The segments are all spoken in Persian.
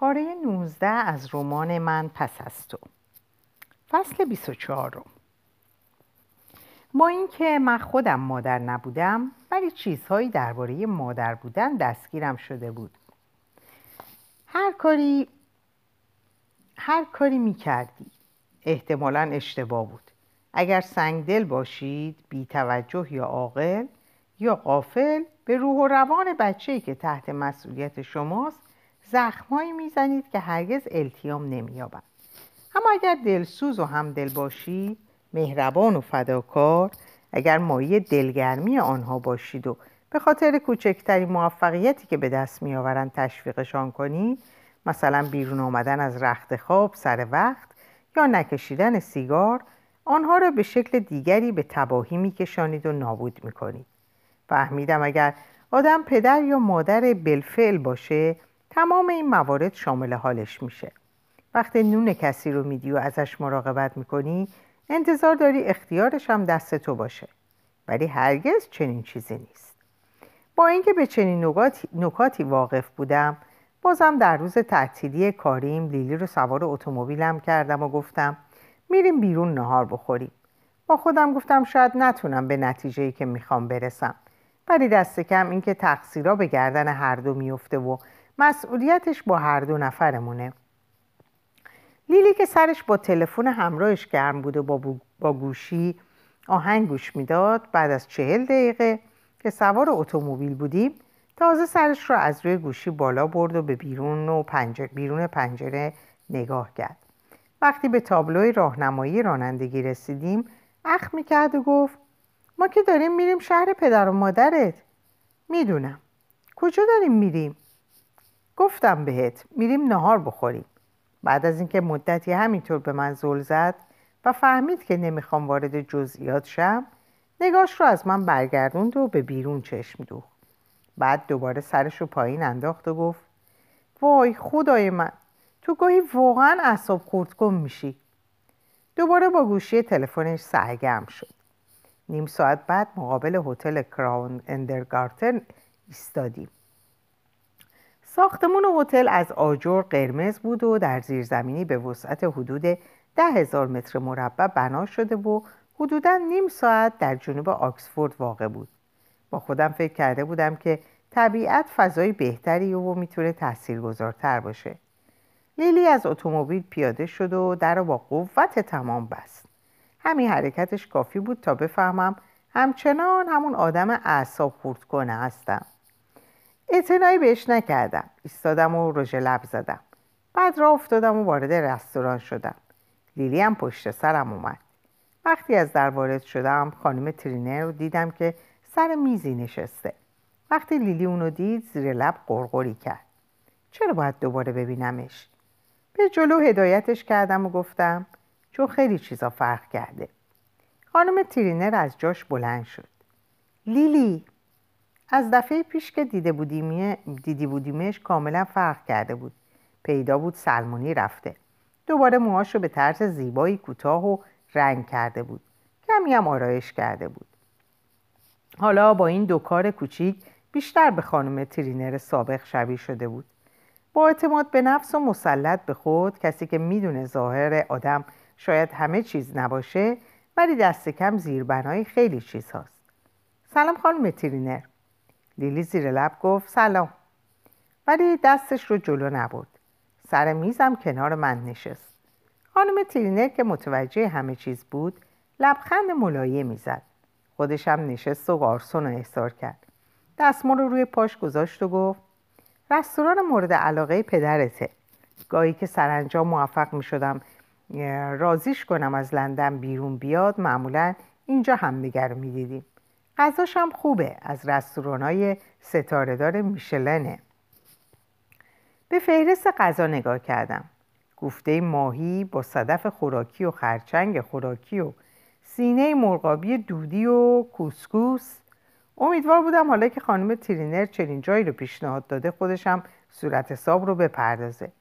پاره 19 از رمان من پس از تو. فصل 24 با اینکه من خودم مادر نبودم ولی چیزهایی درباره مادر بودن دستگیرم شده بود. هر کاری هر کاری می کردی احتمالا اشتباه بود. اگر سنگدل باشید بی توجه یا عاقل یا قافل به روح و روان بچه‌ای که تحت مسئولیت شماست زخمهایی می‌زنید که هرگز التیام نمییابند اما اگر دلسوز و همدل باشید مهربان و فداکار اگر مایه دلگرمی آنها باشید و به خاطر کوچکترین موفقیتی که به دست میآورند تشویقشان کنید مثلا بیرون آمدن از رخت خواب سر وقت یا نکشیدن سیگار آنها را به شکل دیگری به تباهی میکشانید و نابود می‌کنید. فهمیدم اگر آدم پدر یا مادر بلفعل باشه تمام این موارد شامل حالش میشه. وقتی نون کسی رو میدی و ازش مراقبت می‌کنی انتظار داری اختیارش هم دست تو باشه. ولی هرگز چنین چیزی نیست. با اینکه به چنین نکاتی, واقف بودم بازم در روز تعطیلی کاریم لیلی رو سوار اتومبیلم کردم و گفتم میریم بیرون نهار بخوریم. با خودم گفتم شاید نتونم به نتیجه که می‌خوام برسم. ولی دست کم اینکه تقصیرا به گردن هر دو میفته و مسئولیتش با هر دو نفرمونه. لیلی که سرش با تلفن همراهش گرم بود و با, با گوشی آهنگ گوش می‌داد بعد از چهل دقیقه که سوار اتومبیل بودیم تازه سرش را از روی گوشی بالا برد و به بیرون و پنجره بیرون پنجره نگاه کرد. وقتی به تابلوی راهنمایی رانندگی رسیدیم اخ می‌کرد و گفت ما که داریم میریم شهر پدر و مادرت. می‌دونم. کجا داریم میریم؟ گفتم بهت میریم نهار بخوریم. بعد از اینکه مدتی همینطور به من زل زد و فهمید که نمی‌خوام وارد جزئیات شم نگاش رو از من برگردوند و به بیرون چشم دوخت. بعد دوباره سرش رو پایین انداخت و گفت وای خدای من تو گاهی واقعا اعصاب خورد کن میشی. دوباره با گوشی تلفنش سرگرم شد. نیم ساعت بعد مقابل هتل کراون اندرگارتن ایستادیم. ساختمون هتل از آجر قرمز بود و در زیرزمینی به وسعت حدود ده هزار متر مربع بنا شده و حدودا نیم ساعت در جنوب آکسفورد واقع بود. با خودم فکر کرده بودم که طبیعت فضای بهتری و می‌تونه تاثیرگذارتر باشه. لیلی از اتومبیل پیاده شد و در رو با قوت تمام بست. همین حرکتش کافی بود تا بفهمم همچنان همون آدم اعصاب خورد کنه هستم. اعتنایی بهش نکردم. ایستادم و رژ لب زدم. بعد را افتادم و وارد رستوران شدم. لیلی هم پشت سرم اومد. وقتی از در وارد شدم خانم ترینر رو دیدم که سر میزی نشسته. وقتی لیلی اونو دید زیر لب قرقری کرد. چرا باید دوباره ببینمش؟ به جلو هدایتش کردم و گفتم چون خیلی چیزا فرق کرده. خانم ترینر از جاش بلند شد. لیلی از دفعه پیش که دیده بودیمی دیدی بودیمش کاملا فرق کرده بود. پیدا بود سلمونی رفته. دوباره موهاش به طرز زیبایی کوتاه و رنگ کرده بود. کمی هم آرایش کرده بود. حالا با این دو کار کوچیک بیشتر به خانم ترینر سابق شبیه شده بود. با اعتماد به نفس و مسلط به خود کسی که می‌دونه ظاهر آدم شاید همه چیز نباشه ولی دست کم زیربنای خیلی چیز هاست. سلام خانم ترینر. لیلی زیر لب گفت سلام. ولی دستش رو جلو نبرد. سر میزم کنار من نشست. خانم ترینر که متوجه همه چیز بود لبخند ملایه می‌زد. خودش هم نشست و قارسون رو احضار کرد. دستمال رو روی پاش گذاشت و گفت رستوران مورد علاقه پدرته. گاهی که سرانجام موفق می شدم رازیش کنم از لندن بیرون بیاد معمولا اینجا همدیگر رو می دیدیم غذاش هم خوبه از رستوران های ستاره دار میشلنه. به فهرست غذا نگاه کردم. گفته ماهی با صدف خوراکی و خرچنگ خوراکی و سینه مرغابی دودی و کوسکوس. امیدوار بودم حالا که خانم ترینر چنین جایی رو پیشنهاد داده خودشم صورت حساب رو بپردازه.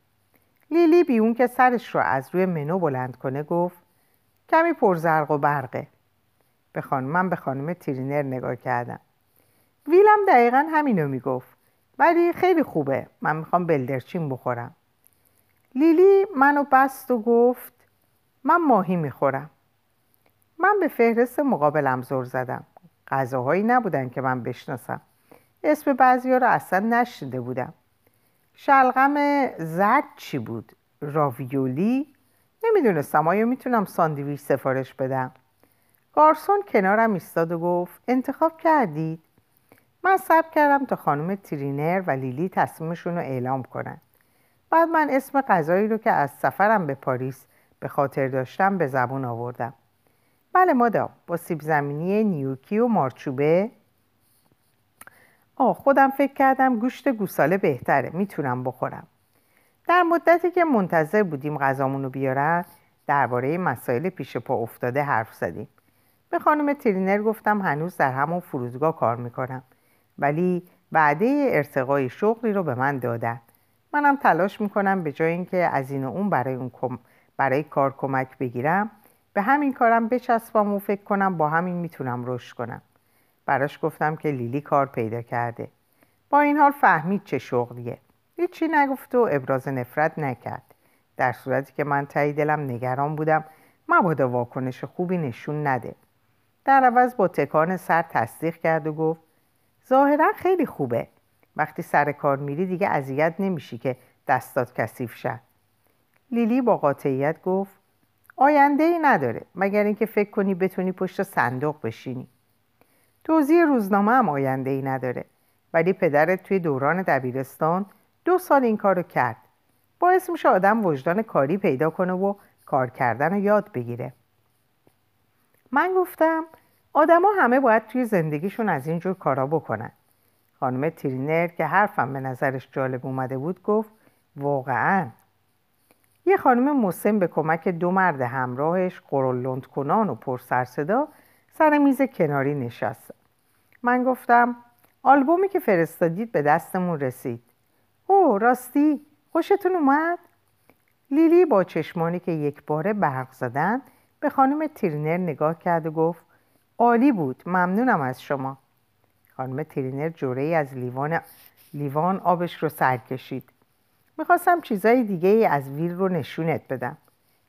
لیلی بی اون که سرش رو از روی منو بلند کنه گفت کمی پرزرق و برقه. به خانم من به خانم ترینر نگاه کردم. ویلم دقیقا همینو می‌گفت. ولی خیلی خوبه. من می‌خوام بلدرچین بخورم. لیلی منو بست و گفت من ماهی می‌خورم. من به فهرست مقابلم زور زدم. غذاهایی نبودن که من بشناسم. اسم بعضی ها رو اصلا نشنیده بودم. شلغم زرد چی بود؟ راویولی؟ نمی‌دونستم. آیا می‌تونم ساندویچ سفارش بدم؟ گارسون کنارم ایستاد و گفت انتخاب کردید. من صبر کردم تا خانم ترینر و لیلی تصمیمشون رو اعلام کنن. بعد من اسم غذایی رو که از سفرم به پاریس به خاطر داشتم به زبون آوردم. بله مادام با سیب زمینی نیوکی و مارچوبه. آه خودم فکر کردم گوشت گوساله بهتره می‌تونم بخورم. در مدتی که منتظر بودیم غذامون رو بیارن درباره مسائل پیش پا افتاده حرف زدیم. به خانم ترینر گفتم هنوز در همون فرودگاه کار می‌کنم. ولی بعده ارتقای شغلی رو به من دادن. منم تلاش می‌کنم به جای اینکه از این و اون برای, اون برای کار کمک بگیرم به همین کارم بچسبم و فکر کنم با همین می‌تونم رشد کنم. براش گفتم که لیلی کار پیدا کرده. با این حال فهمید چه شغلیه. هیچی نگفت و ابراز نفرت نکرد. در صورتی که من تایی دلم نگران بودم مبادا واکنش خوبی نشون نده. در عوض با تکان سر تصدیق کرد و گفت ظاهرا خیلی خوبه. وقتی سر کار میری دیگه اذیت نمیشی که دستات کثیف شد لیلی با قاطعیت گفت آینده ای نداره مگر اینکه فکر کنی بتونی پشت صندوق بشینی. توضیح روزنامه هم آینده ای نداره ولی پدرت توی دوران دبیرستان دو سال این کارو کرد. باعث میشه آدم وجدان کاری پیدا کنه و کار کردن رو یاد بگیره. من گفتم آدما همه باید توی زندگیشون از اینجور کارا بکنن. خانم ترینر که حرفم به نظرش جالب اومده بود گفت واقعا. یه خانم مسن به کمک دو مرد همراهش قرولند کنان و پرسرصدا سر میز کناری نشست. من گفتم آلبومی که فرستادید به دستمون رسید. او راستی خوشتون اومد؟ لیلی با چشمانی که یک باره برق زدن به خانم ترینر نگاه کرد و گفت عالی بود ممنونم از شما. خانم ترینر جوره ای از لیوان, لیوان آبش رو سر کشید. می‌خواستم چیزای دیگه ای از ویل رو نشونت بدم.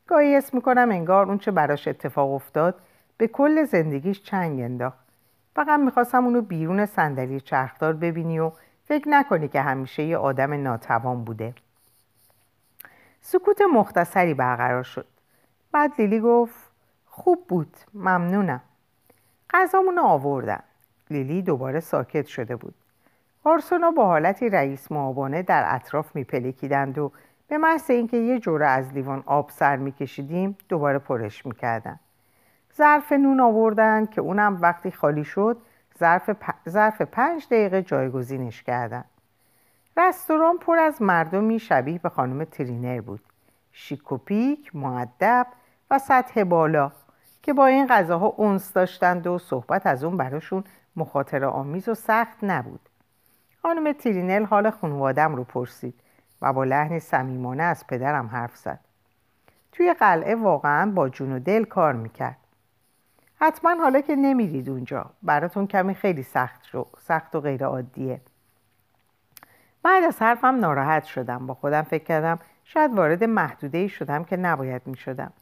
گاهی اسم می‌کنم انگار اون چه براش اتفاق افتاد به کل زندگیش چنگ انداخت. فقط می‌خواستم اونو بیرون صندلی چرخدار ببینی و فکر نکنی که همیشه یه آدم ناتوان بوده. سکوت مختصری برقرار شد. بعد لیلی گفت خوب بود. ممنونم. غذامون آوردن لیلی دوباره ساکت شده بود. پارسونا با حالتی رئیس معابانه در اطراف میپلکیدند و به محض اینکه یه جوره از لیوان آب سر میکشیدیم دوباره پرش می‌کردن. ظرف نون آوردن که اونم وقتی خالی شد ظرف, ظرف پنج دقیقه جایگزینش کردن. رستوران پر از مردمی شبیه به خانم ترینر بود. شیکوپیک، معدب و سطح بالا. که با این غذاها اونس داشتند و صحبت از اون براشون مخاطره آمیز و سخت نبود. خانم ترینل حال خانوادم رو پرسید و با لحن صمیمانه از پدرم حرف زد. توی قلعه واقعا با جون و دل کار می‌کرد. حتما حالا که نمیرید اونجا براتون کمی خیلی سخت, شو. سخت و غیر عادیه بعد از حرفم ناراحت شدم. با خودم فکر کردم شاید وارد محدوده شدم که نباید می شدم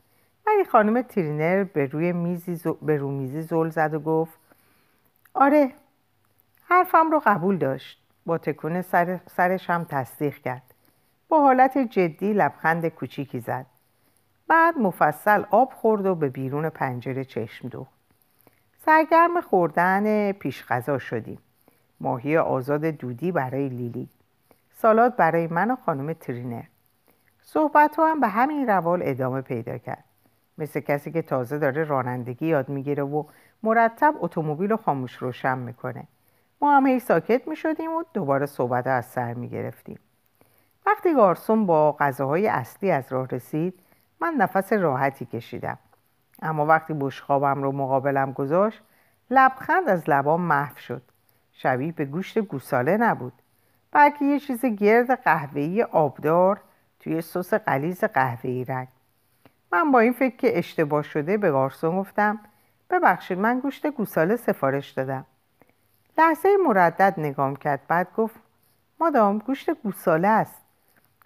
ولی خانم ترینر به روی میزی به رو میزی زل زد و گفت آره حرفم رو قبول داشت. با تکون سر سرش هم تصدیق کرد. با حالت جدی لبخند کوچیکی زد. بعد مفصل آب خورد و به بیرون پنجره چشم دوخت. سرگرم خوردن پیش غذا شدیم. ماهی آزاد دودی برای لیلی. سالاد برای من و خانم ترینر. صحبت هم به همین روال ادامه پیدا کرد. مثل کسی که تازه داره رانندگی یاد می‌گیره و مرتب اتومبیل رو خاموش روشن می‌کنه. ما هم هی ساکت می‌شدیم و دوباره صحبت از سر می‌گرفتیم. وقتی گارسون با غذاهای اصلی از راه رسید من نفس راحتی کشیدم. اما وقتی بشخابم رو مقابلم گذاشت لبخند از لبام محو شد. شبیه به گوشت گوساله نبود. بلکه یه چیز گرد قهوه‌ای آبدار توی سس قلیز قهوه‌ای رنگ. من با این فکر که اشتباه شده به گارسون گفتم. ببخشید من گوشت گوساله سفارش دادم. لحظه مردد نگام کرد بعد گفت مادام گوشت گوساله است.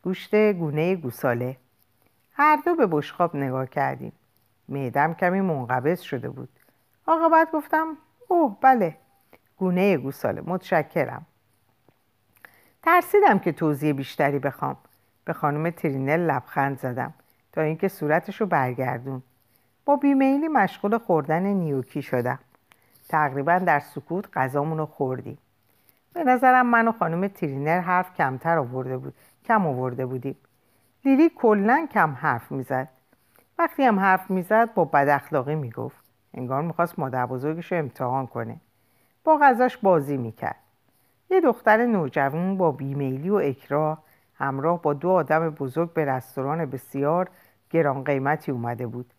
گوشت گونه گوساله. هر دو به بشخاب نگاه کردیم. معدم کمی منقبض شده بود. بعد گفتم اوه بله گونه گوساله متشکرم. ترسیدم که توضیح بیشتری بخوام. به خانم ترینل لبخند زدم. تا اینکه صورتش رو برگردون. با بیمیلی مشغول خوردن نیوکی شدم. تقریبا در سکوت غذامون رو خوردیم. به نظرم من و خانم ترینر حرف کمتر آورده بود کم آورده بودیم. لیلی کلا کم حرف می‌زد. وقتی هم حرف می‌زد با بد اخلاقی می‌گفت. انگار می‌خواست مادر بزرگش رو امتحان کنه. با غذاش بازی می‌کرد. یه دختر نوجوان با بیمیلی و اکراه همراه با دو آدم بزرگ به رستوران بسیار گران قیمتی اومده بود.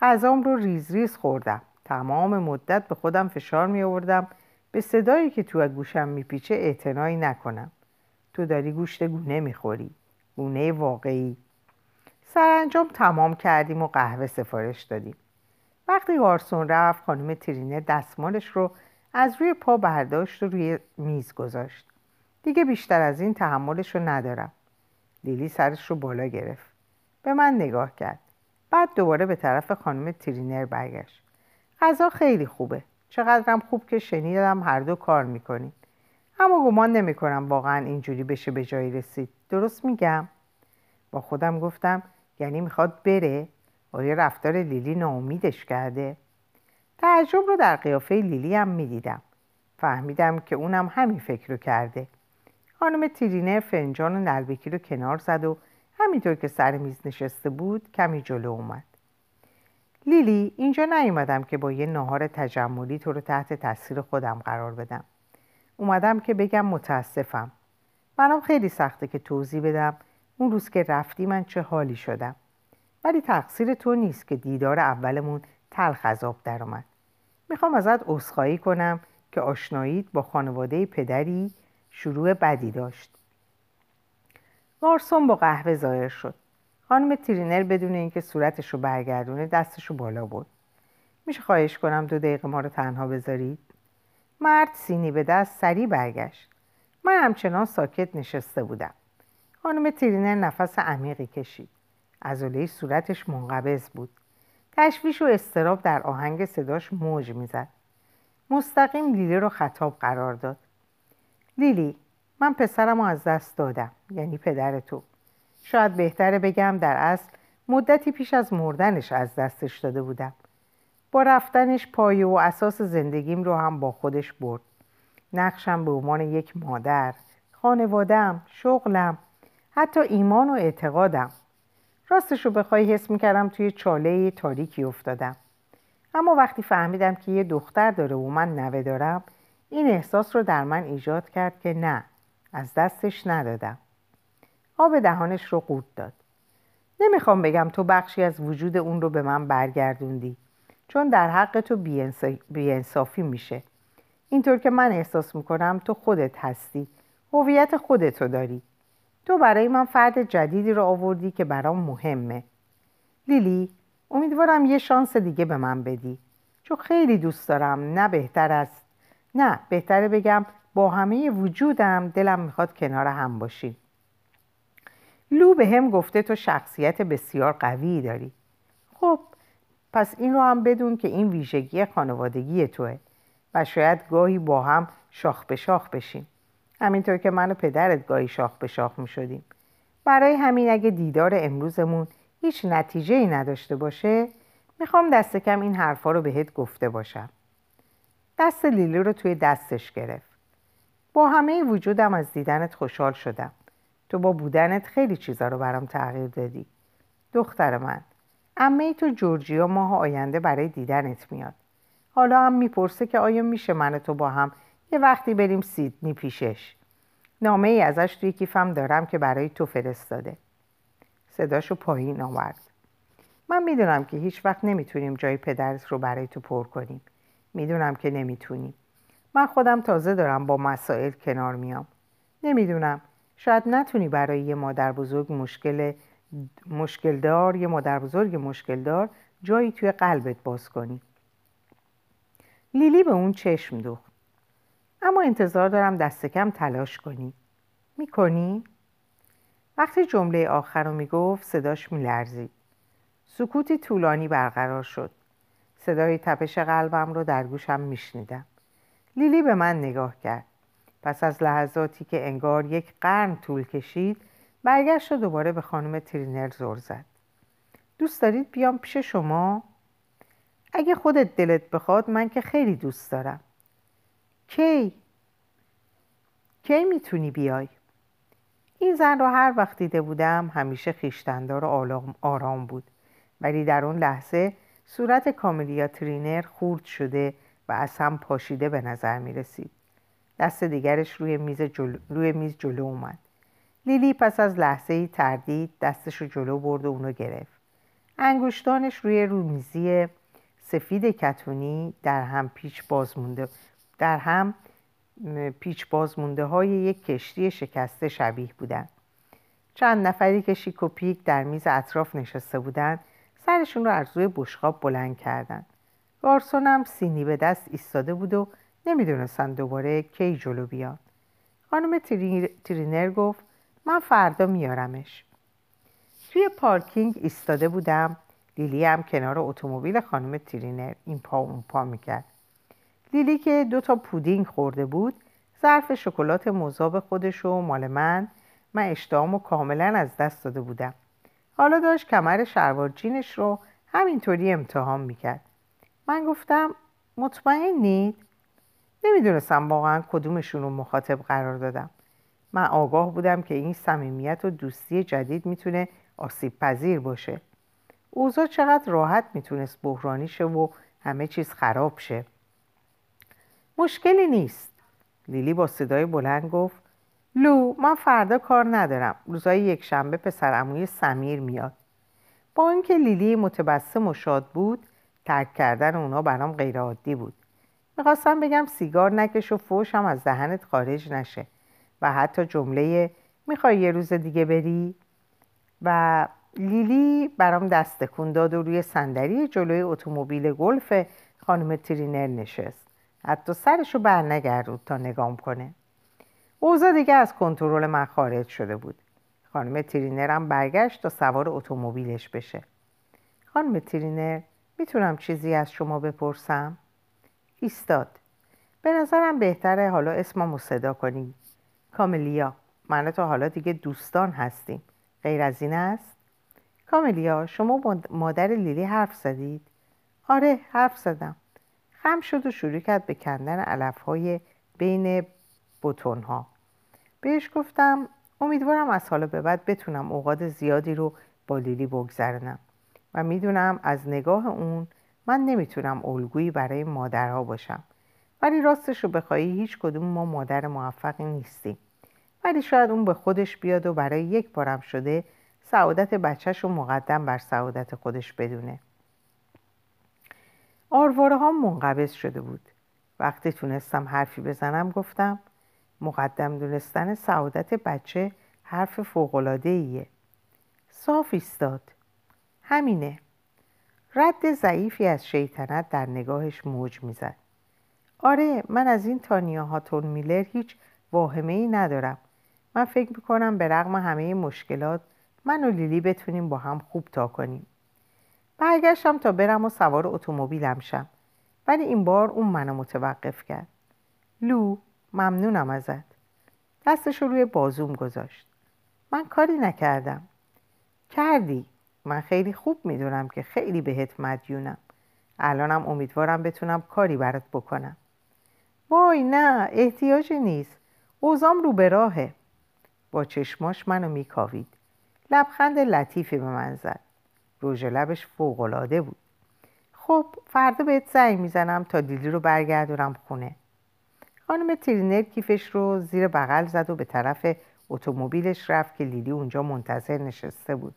غذام رو ریز ریز خوردم. تمام مدت به خودم فشار می آوردم. به صدایی که تو گوشم میپیچه اعتنایی نکنم. تو داری گوشت گونه می‌خوری گونه واقعی. سرانجام تمام کردیم و قهوه سفارش دادیم. وقتی گارسون رفت خانم ترینه دستمالش رو از روی پا برداشت و روی میز گذاشت. دیگه بیشتر از این تحملش رو ندارم. لیلی سرش رو بالا گرفت. به من نگاه کرد. بعد دوباره به طرف خانم ترینر برگشت. غذا خیلی خوبه. چقدرم خوب که شنیدم هر دو کار می‌کنیم اما گمان نمی‌کنم واقعا اینجوری بشه به جایی رسید. درست میگم؟ با خودم گفتم یعنی می‌خواد بره؟ آیا رفتار لیلی ناامیدش کرده؟ تعجب رو در قیافه لیلی هم می‌دیدم. فهمیدم که اونم همین فکر رو کرده. خانم ترینر فنجان و نلبکی رو کنار زد و همینطور که سر میز نشسته بود کمی جلو اومد. لیلی اینجا نیومدم که با یه ناهار تجملی تو رو تحت تاثیر خودم قرار بدم. اومدم که بگم متاسفم. برام خیلی سخته که توضیح بدم اون روز که رفتی من چه حالی شدم. ولی تقصیر تو نیست که دیدار اولمون تلخ از آب درآمد می‌خوام ازت عذرخواهی کنم که آشناییت با خانواده پدری شروع بدی داشت. گارسون با قهوه ظاهر شد. خانم ترینر بدون اینکه صورتش رو برگردونه دستش رو بالا برد. میشه خواهش کنم دو دقیقه ما رو تنها بذارید؟ مرد سینی به دست سریع برگشت. من همچنان ساکت نشسته بودم. خانم ترینر نفس عمیقی کشید. عضله صورتش منقبض بود. تشویش و استراب در آهنگ صداش موج می‌زد. مستقیم لیلی رو خطاب قرار داد. لیلی من پسرم رو از دست دادم یعنی پدر تو. شاید بهتره بگم در اصل مدتی پیش از مردنش از دستش داده بودم. با رفتنش پایه و اساس زندگیم رو هم با خودش برد. نقشم به عنوان یک مادر خانوادم شغلم حتی ایمان و اعتقادم. راستش رو بخوای حس می‌کردم توی چاله تاریکی افتادم. اما وقتی فهمیدم که یه دختر داره و من نوه دارم این احساس رو در من ایجاد کرد که نه. از دستش ندادم. آب دهانش رو قورت داد. نمی‌خوام بگم تو بخشی از وجود اون رو به من برگردوندی چون در حق تو بیانصافی میشه. اینطور که من احساس می‌کنم تو خودت هستی. هویت خودتو داری. تو برای من فرد جدیدی رو آوردی که برام مهمه. لیلی امیدوارم یه شانس دیگه به من بدی. چون خیلی دوست دارم نه بهتر است. نه بهتره بگم با همه وجودم دلم می‌خواد کنار هم باشیم لو به هم گفته تو شخصیت بسیار قوی داری. خب پس این رو هم بدون که این ویژگی خانوادگی توه و شاید گاهی با هم شاخ به شاخ بشیم. همینطور که من و پدرت گاهی شاخ به شاخ می شدیم برای همین اگه دیدار امروزمون هیچ نتیجه ای نداشته باشه می‌خوام دست کم این حرفا رو بهت گفته باشم. دست لیلی رو توی دستش گرفت. با همه وجودم از دیدنت خوشحال شدم. تو با بودنت خیلی چیزا رو برام تغییر دادی. دختر من امه تو جورجیا ماه آینده برای دیدنت میاد. حالا هم می‌پرسه که آیا میشه من تو با هم یه وقتی بریم سیدنی پیشش نامه ای ازش توی کیفم دارم که برای تو فرستاده. صداشو پایین آورد. من می‌دونم که هیچ وقت نمی‌تونیم جای پدرت رو برای تو پر کنیم. می‌دونم که نمی‌تونیم. من خودم تازه دارم با مسائل کنار میام. نمی‌دونم. شاید نتونی برای یه مادر بزرگ مشکل مشکل دار یه مادر بزرگ مشکل دار جایی توی قلبت باز کنی. لیلی به اون چشم دوخت. اما انتظار دارم دست کم تلاش کنی. می‌کنی؟ وقتی جمله آخر رو می‌گفت صداش میلرزید. سکوتی طولانی برقرار شد. صدای تپش قلبم رو در گوشم میشنیدم. لیلی به من نگاه کرد پس از لحظاتی که انگار یک قرن طول کشید برگشت و دوباره به خانم ترینر زور زد دوست دارید بیام پیش شما؟ اگه خودت دلت بخواد من که خیلی دوست دارم کی؟ کی می‌تونی بیای؟ این زن رو هر وقت دیده بودم همیشه خیشتندار و آرام بود ولی در اون لحظه صورت کاملیا ترینر خورد شده و از هم پاشیده به نظر می رسید. دست دیگرش روی میز, جلو، روی میز جلو اومد. لیلی پس از لحظه ای تردید دستش رو جلو برد و اونو گرفت. انگشتانش روی رومیزی سفید کتونی در هم پیچ باز مونده در هم پیچ باز مونده های یک کشتی شکسته شبیه بودند. چند نفری که شیک و پیک در میز اطراف نشسته بودند سرشون رو از روی بشقاب بلند کردند. گارسون هم سینی به دست ایستاده بود و نمی‌دونستن دوباره کی جلو بیاد. خانم ترینر گفت من فردا میارمش. توی پارکینگ ایستاده بودم لیلی هم کنار اتومبیل خانم ترینر این پا اون پا می‌کرد. لیلی که دو تا پودینگ خورده بود ظرف شکلات مذاب خودش و مال من من اشتهامو کاملا از دست داده بودم حالا داشت کمر شلوار جینش رو همینطوری امتحان می‌کرد من گفتم مطمئنید نمی‌دونستم واقعا کدومشون رو مخاطب قرار دادم. من آگاه بودم که این صمیمیت و دوستی جدید می‌تونه آسیب پذیر باشه. اوضاع چقدر راحت می‌تونست بحرانی شه و همه چیز خراب شه. مشکلی نیست. لیلی با صدای بلند گفت لو من فردا کار ندارم. روزای یک شنبه پسر سمیر میاد. با اینکه لیلی متبسم و شاد بود ترک کردن اونا برام غیر عادی بود. می‌خواستم بگم سیگار نکش و فوشم از دهنت خارج نشه و حتی جمله می‌خوای یه روز دیگه بری؟ و لیلی برام دست تکون داد و روی صندلی جلوی اتومبیل گلف خانم ترینر نشست. حتی سرشو برنگردوند تا نگام کنه. اوضاع دیگه از کنترل من خارج شده بود. خانم ترینرم برگشت تا سوار اتومبیلش بشه. خانم ترینر می‌تونم چیزی از شما بپرسم؟ ایستاد به نظرم بهتره حالا اسممو صدا کنی کاملیا من تو حالا دیگه دوستان هستیم غیر از این است؟ کاملیا شما مادر لیلی حرف زدید؟ آره حرف زدم خم شد و شروع کرد به کندن علف های بین بوتون ها بهش گفتم امیدوارم از حالا به بعد بتونم اوقات زیادی رو با لیلی بگذرنم و می‌دونم از نگاه اون من نمی‌تونم الگویی برای مادرها باشم. ولی راستش رو بخوایی هیچ کدوم ما مادر موفقی نیستیم. ولی شاید اون به خودش بیاد و برای یک بارم شده سعادت بچهش رو مقدم بر سعادت خودش بدونه. آرواره ها منقبض شده بود. وقتی تونستم حرفی بزنم گفتم مقدم دونستن سعادت بچه حرف فوقلاده ایه صاف ایستاد. همینه. رد ضعیفی از شیطنت در نگاهش موج می‌زد. آره من از این تانیا هاتون میلر هیچ واهمه ای ندارم. من فکر می‌کنم به رغم همه مشکلات من و لیلی بتونیم با هم خوب تا کنیم. برگشتم تا برم و سوار اتومبیلم شم. ولی این بار اون منو متوقف کرد. لو ممنونم ازت. دستش روی بازوم گذاشت. من کاری نکردم. کردی. من خیلی خوب می‌دونم که خیلی بهت مدیونم. الانم امیدوارم بتونم کاری برات بکنم. وای نه احتیاجی نیست. اوزام رو به راهه. با چشماش منو میکاوید. لبخند لطیفی به من زد. روژ لبش فوقالعاده بود. خب فردا بهت زنگ می‌زنم تا دیلی رو برگردونم خونه. خانم ترینر کیفش رو زیر بغل زد و به طرف اتومبیلش رفت که لیلی اونجا منتظر نشسته بود.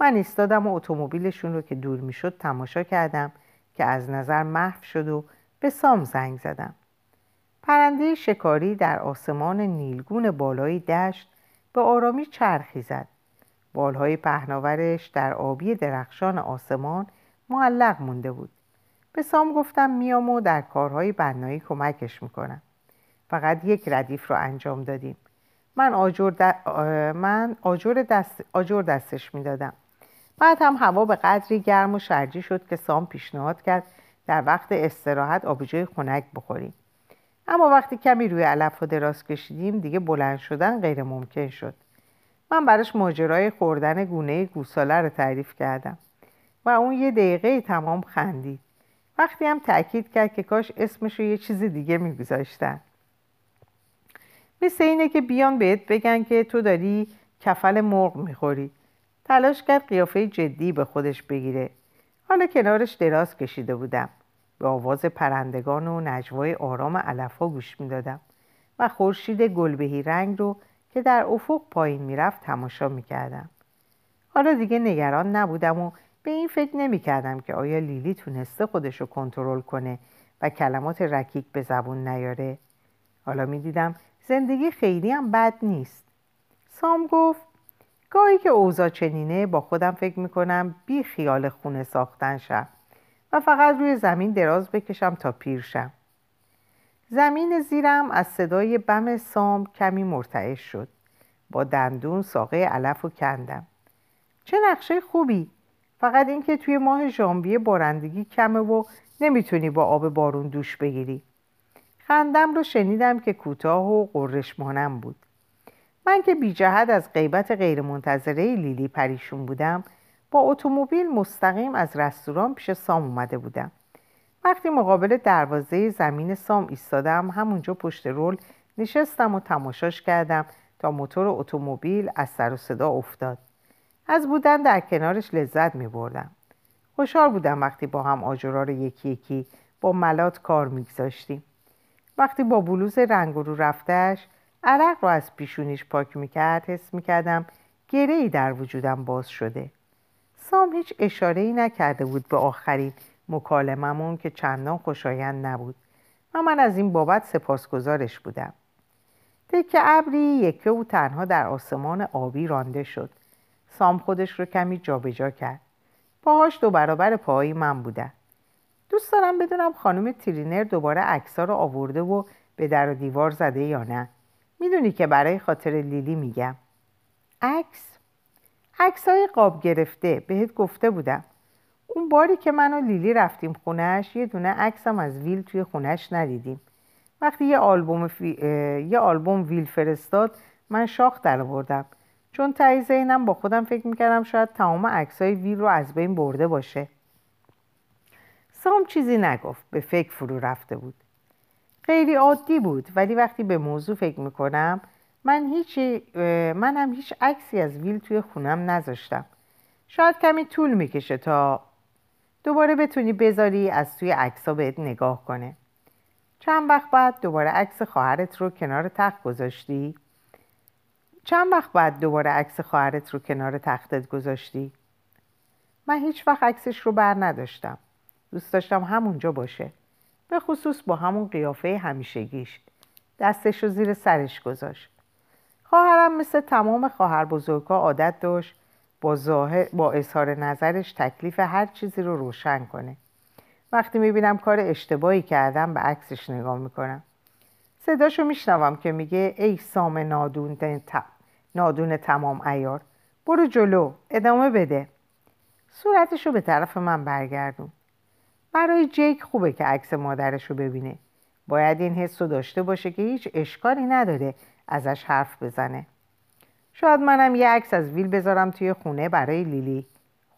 من ایستادم و اتومبیلشون رو که دور می‌شد تماشا کردم که از نظر محو شد و به سام زنگ زدم. پرنده شکاری در آسمان نیلگون بالای دشت به آرامی چرخی زد. بالهای پهناورش در آبی درخشان آسمان معلق مونده بود. به سام گفتم میام و در کارهای بنایی کمکش می‌کنم. فقط یک ردیف رو انجام دادیم. من آجر, من آجر, دست... آجر دستش می‌دادم. بعد هم هوا به قدری گرم و شرجی شد که سام پیشنهاد کرد در وقت استراحت آبجوی خنک بخوریم. اما وقتی کمی روی علف و دراز کشیدیم دیگه بلند شدن غیر ممکن شد. من براش ماجرای خوردن گونه گوساله رو تعریف کردم و اون یه دقیقه تمام خندید. وقتی هم تاکید کرد که کاش اسمش رو یه چیز دیگه میگذاشتن. مثل اینه که بیان بهت بگن که تو داری کفل مرغ می‌خوری. تلاش کرد قیافه جدی به خودش بگیره. حالا کنارش دراز کشیده بودم. به آواز پرندگان و نجوای آرام علفها گوش می‌دادم و خورشید گلبهی رنگ رو که در افق پایین می‌رفت تماشا می‌کردم. حالا دیگه نگران نبودم و به این فکر نمی‌کردم که آیا لیلی تونسته خودش رو کنترل کنه و کلمات رکیک به زبون نیاره. حالا می‌دیدم زندگی خیلی هم بد نیست. سام گفت گاهی که اوضاع چنینه با خودم فکر می‌کنم بی خیال خونه ساختن شم و فقط روی زمین دراز بکشم تا پیر شم. زمین زیرم از صدای بم سام کمی مرتعش شد. با دندون ساقه علف و کندم. چه نقشه خوبی! فقط اینکه توی ماه ژانویه بارندگی کمه و نمی‌تونی با آب بارون دوش بگیری. خندم رو شنیدم که کوتاه و قرشمانم بود. من که بی جهت از غیبت غیرمنتظره لیلی پریشون بودم با اتومبیل مستقیم از رستوران پیش سام اومده بودم. وقتی مقابل دروازه زمین سام ایستادم همونجا پشت رول نشستم و تماشاش کردم تا موتور اتومبیل از سر و صدا افتاد. از بودن در کنارش لذت می بردم خوشحال بودم وقتی با هم آجرا رو یکی یکی با ملات کار میگذاشتیم. وقتی با بلوز رنگ رو رفتش عرق رو از پیشونیش پاک می‌کرد حس می‌کردم گره ای در وجودم باز شده. سام هیچ اشاره ای نکرده بود به آخرین مکالممون که چندان خوشایند نبود. و من از این بابت سپاسگزارش بودم. تکه ابری یکه و تنها در آسمان آبی رانده شد. سام خودش رو کمی جابجا کرد. پاهاش دو برابر پاهای من بودن دوست دارم بدونم خانم ترینر دوباره عکسا رو آورده و به در و دیوار زده یا نه. می‌دونی که برای خاطر لیلی میگم. عکس. عکسای قاب گرفته بهت گفته بودم. اون باری که من و لیلی رفتیم خونش یه دونه عکسم از ویل توی خونش ندیدیم. وقتی یه آلبوم, یه آلبوم ویل فرستاد من شاخ در آوردم. چون تایی ذهنم با خودم فکر می‌کردم شاید تمام عکسای ویل رو از بین برده باشه. سام چیزی نگفت به فکر فرو رفته بود. خیلی عادی بود. ولی وقتی به موضوع فکر می‌کنم من هیچ من هم هیچ عکسی از ویل توی خونم نذاشتم. شاید کمی طول می‌کشه تا دوباره بتونی بذاری از توی عکسا بهت نگاه کنه. چند وقت بعد دوباره عکس خواهرت رو کنار تخت گذاشتی؟ چند وقت بعد دوباره عکس خواهرت رو کنار تختت گذاشتی؟ من هیچ وقت عکسش رو بر نداشتم. دوست داشتم همونجا باشه. به خصوص با همون قیافه همیشگیش. دستش رو زیر سرش گذاشت. خواهرم مثل تمام خواهر بزرگا عادت داشت با, ظاهر با اظهار نظرش تکلیف هر چیزی رو روشن کنه. وقتی می‌بینم کار اشتباهی کردم به عکسش نگاه می‌کنم. صداشو میشنوم که میگه ای سام نادون, نادون تمام ایار برو جلو ادامه بده. صورتشو به طرف من برگردون. برای جیک خوبه که عکس مادرش رو ببینه. باید این حس رو داشته باشه که هیچ اشکالی نداره ازش حرف بزنه. شاید منم یه عکس از ویل بذارم توی خونه برای لیلی.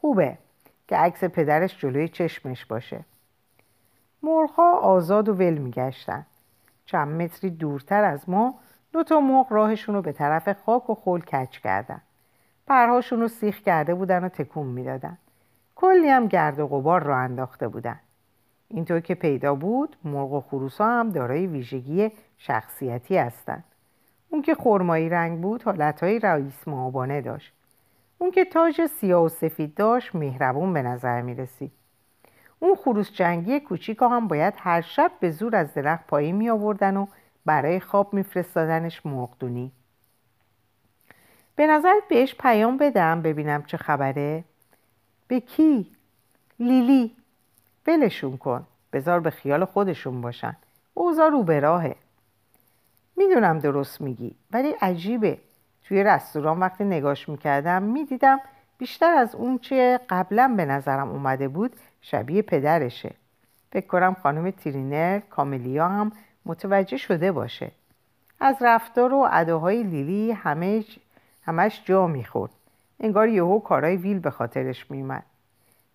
خوبه که عکس پدرش جلوی چشمش باشه. مرغها آزاد و ول میگشتن. چند متری دورتر از ما دو تا مرغ راهشون رو به طرف خاک و خول کچ کردن. پرهاشون رو سیخ کرده بودن و تکون می‌دادن. کلی هم گرد و غبار را انداخته بودن. اینطور که پیدا بود مرغ و خروس هم دارای ویژگی شخصیتی هستند اون که خرمایی رنگ بود حالتهای رئیس معابانه داشت. اون که تاج سیاه و سفید داشت مهربون به نظر می رسید اون خروس جنگی کوچیک هم باید هر شب به زور از درخت پایین می آوردن و برای خواب میفرستادنش مرغدونی. به نظرت بهش پیام بدم ببینم چه خبره؟ به کی؟ لیلی. ولشون کن. بذار به خیال خودشون باشن. اوزا رو به راهه. می‌دونم درست میگی ولی عجیبه. توی رستوران وقتی نگاش می‌کردم می‌دیدم بیشتر از اون چه قبلا به نظرم اومده بود شبیه پدرشه. فکر کنم خانم ترینر کاملیا هم متوجه شده باشه. از رفتار و اداهای لیلی همش, همش جا می‌خورد. انگار یهو کارای ویل به خاطرش میومد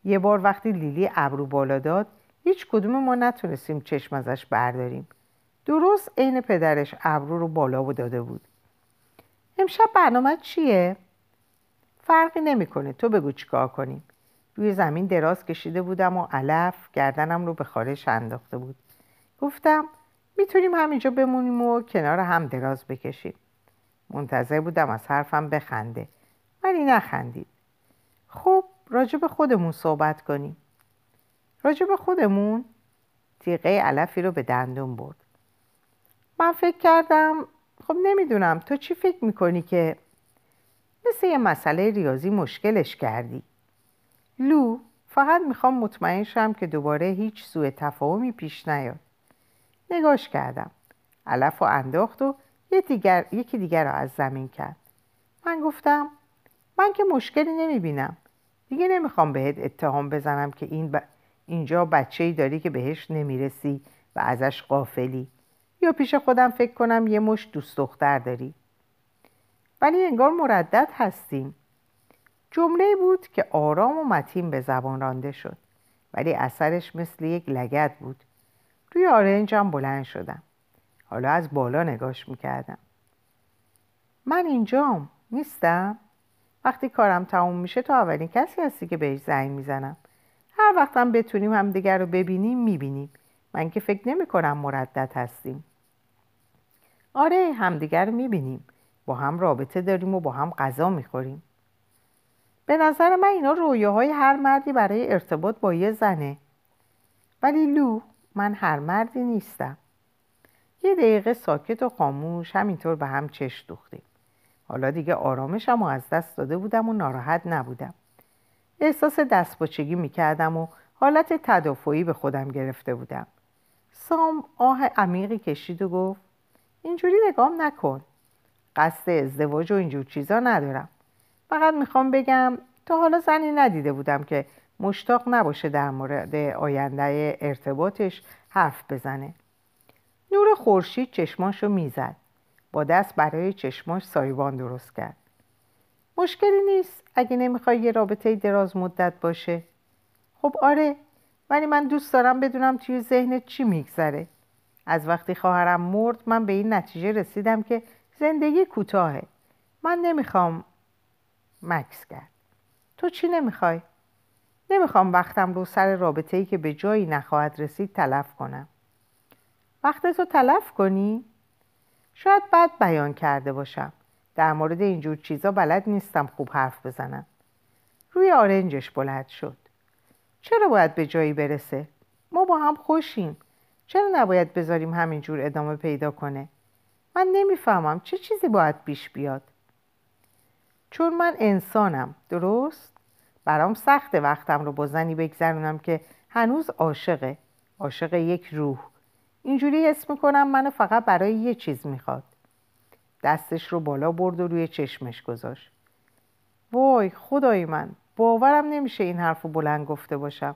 یه بار وقتی لیلی ابرو بالا داد هیچ کدوم ما نتونستیم چشم ازش برداریم. درست عین پدرش ابرو رو بالا و داده بود. امشب برنامه چیه؟ فرقی نمی‌کنه. تو بگو چیکار کنیم. روی زمین دراز کشیده بودم و علف گردنم رو به خارش انداخته بود. گفتم می‌تونیم همینجا بمونیم و کنار هم دراز بکشیم. منتظر بودم از حرفم بخنده ولی نخندید. خب راجب خودمون صحبت کنیم. راجب خودمون تیغه علفی رو به دندون برد. من فکر کردم خب نمی‌دونم تو چی فکر می‌کنی که مثل یه مسئله ریاضی مشکلش کردی؟ لو فقط می‌خوام مطمئن شم که دوباره هیچ سوء تفاهمی پیش نیاد. نگاش کردم. علف و انداخت و دیگر، یکی دیگر را از زمین کرد. من گفتم من که مشکلی نمی‌بینم. دیگه نمی‌خوام بهت اتهام بزنم که این اینجا بچه ای داری که بهش نمی‌رسی و ازش قافلی یا پیش خودم فکر کنم یه مش دوست دختر داری. ولی انگار مردد هستیم. جمله بود که آرام و متین به زبان رانده شد. ولی اثرش مثل یک لگت بود. روی آرنجم بلند شدم. حالا از بالا نگاش می‌کردم. من اینجام نیستم؟ وقتی کارم تموم میشه تو اولین کسی هستی که بهش زنگ می‌زنم. هر وقتم بتونیم همدیگر رو ببینیم می‌بینیم. من که فکر نمی کنم مردد هستیم. آره همدیگر رو می‌بینیم. با هم رابطه داریم و با هم غذا می‌خوریم. به نظر من اینا رویاهای هر مردی برای ارتباط با یه زنه. ولی لو من هر مردی نیستم. یه دقیقه ساکت و خاموش همینطور به هم چش دوختیم. حالا دیگه آرامشم و از دست داده بودم و ناراحت نبودم. احساس دستپاچگی می‌کردم و حالت تدافعی به خودم گرفته بودم. سام آه عمیقی کشید و گفت اینجوری نگام نکن. قصد ازدواج و اینجور چیزا ندارم. فقط می‌خوام بگم تا حالا زنی ندیده بودم که مشتاق نباشه در مورد آینده ارتباطش حرف بزنه. نور خورشید چشماشو می‌زد. با دست برای چشماش سایبان درست کرد. مشکلی نیست اگه نمی‌خوای یه رابطه دراز مدت باشه. خب آره ولی من دوست دارم بدونم توی ذهنت چی میگذره. از وقتی خواهرم مرد من به این نتیجه رسیدم که زندگی کوتاهه. من نمی‌خوام مکس کرد. تو چی نمی‌خوای؟ نمی‌خوام وقتم رو سر رابطه ای که به جایی نخواهد رسید تلف کنم. وقت تو تلف کنی؟ شاید بد بیان کرده باشم. در مورد اینجور چیزا بلد نیستم خوب حرف بزنم. روی آرنجش بلند شد. چرا باید به جایی برسه؟ ما با هم خوشیم. چرا نباید بذاریم همینجور ادامه پیدا کنه؟ من نمی‌فهمم چه چیزی باید پیش بیاد. چون من انسانم درست؟ برام سخت وقتم رو با زنی بگذرونم که هنوز عاشقه. عاشق یک روح. اینجوری حس می‌کنم منو فقط برای یه چیز می‌خواد. دستش رو بالا برد و روی چشمش گذاشت. وای خدای من باورم نمیشه این حرف رو بلند گفته باشم.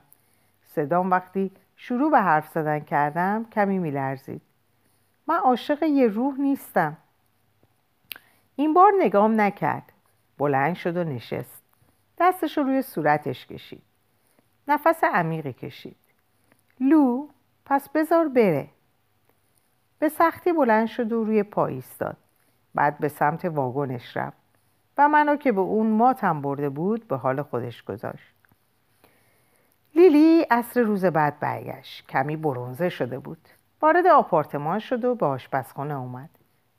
صدام وقتی شروع به حرف زدن کردم کمی میلرزید. من عاشق یه روح نیستم. این بار نگام نکرد. بلند شد و نشست. دستش رو روی صورتش کشید. نفس عمیقی کشید. لو پس بذار بره. به سختی بلند شد و روی پا ایستاد. بعد به سمت واگنش رفت و منو که به اون ماتم برده بود به حال خودش گذاشت. لیلی عصر روز بعد برگشت. کمی برونزه شده بود. وارد آپارتمان شد و به آشپزخانه اومد.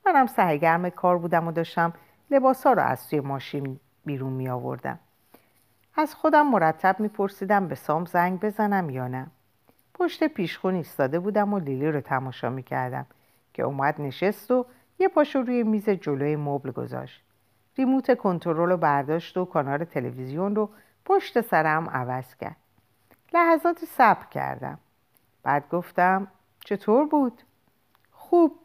منم سرگرم کار بودم و داشتم لباسا رو از توی ماشین بیرون می آوردم از خودم مرتب میپرسیدم به سام زنگ بزنم یا نه. پشت پیشخون ایستاده بودم و لیلی رو تماشا می‌کردم که اومد نشست و یه پاشو روی میز جلوی مبل گذاشت. ریموت کنترل رو برداشت و کانال تلویزیون رو پشت سرم عوض کرد. لحظاتی صبر کردم. بعد گفتم چطور بود؟ خوب.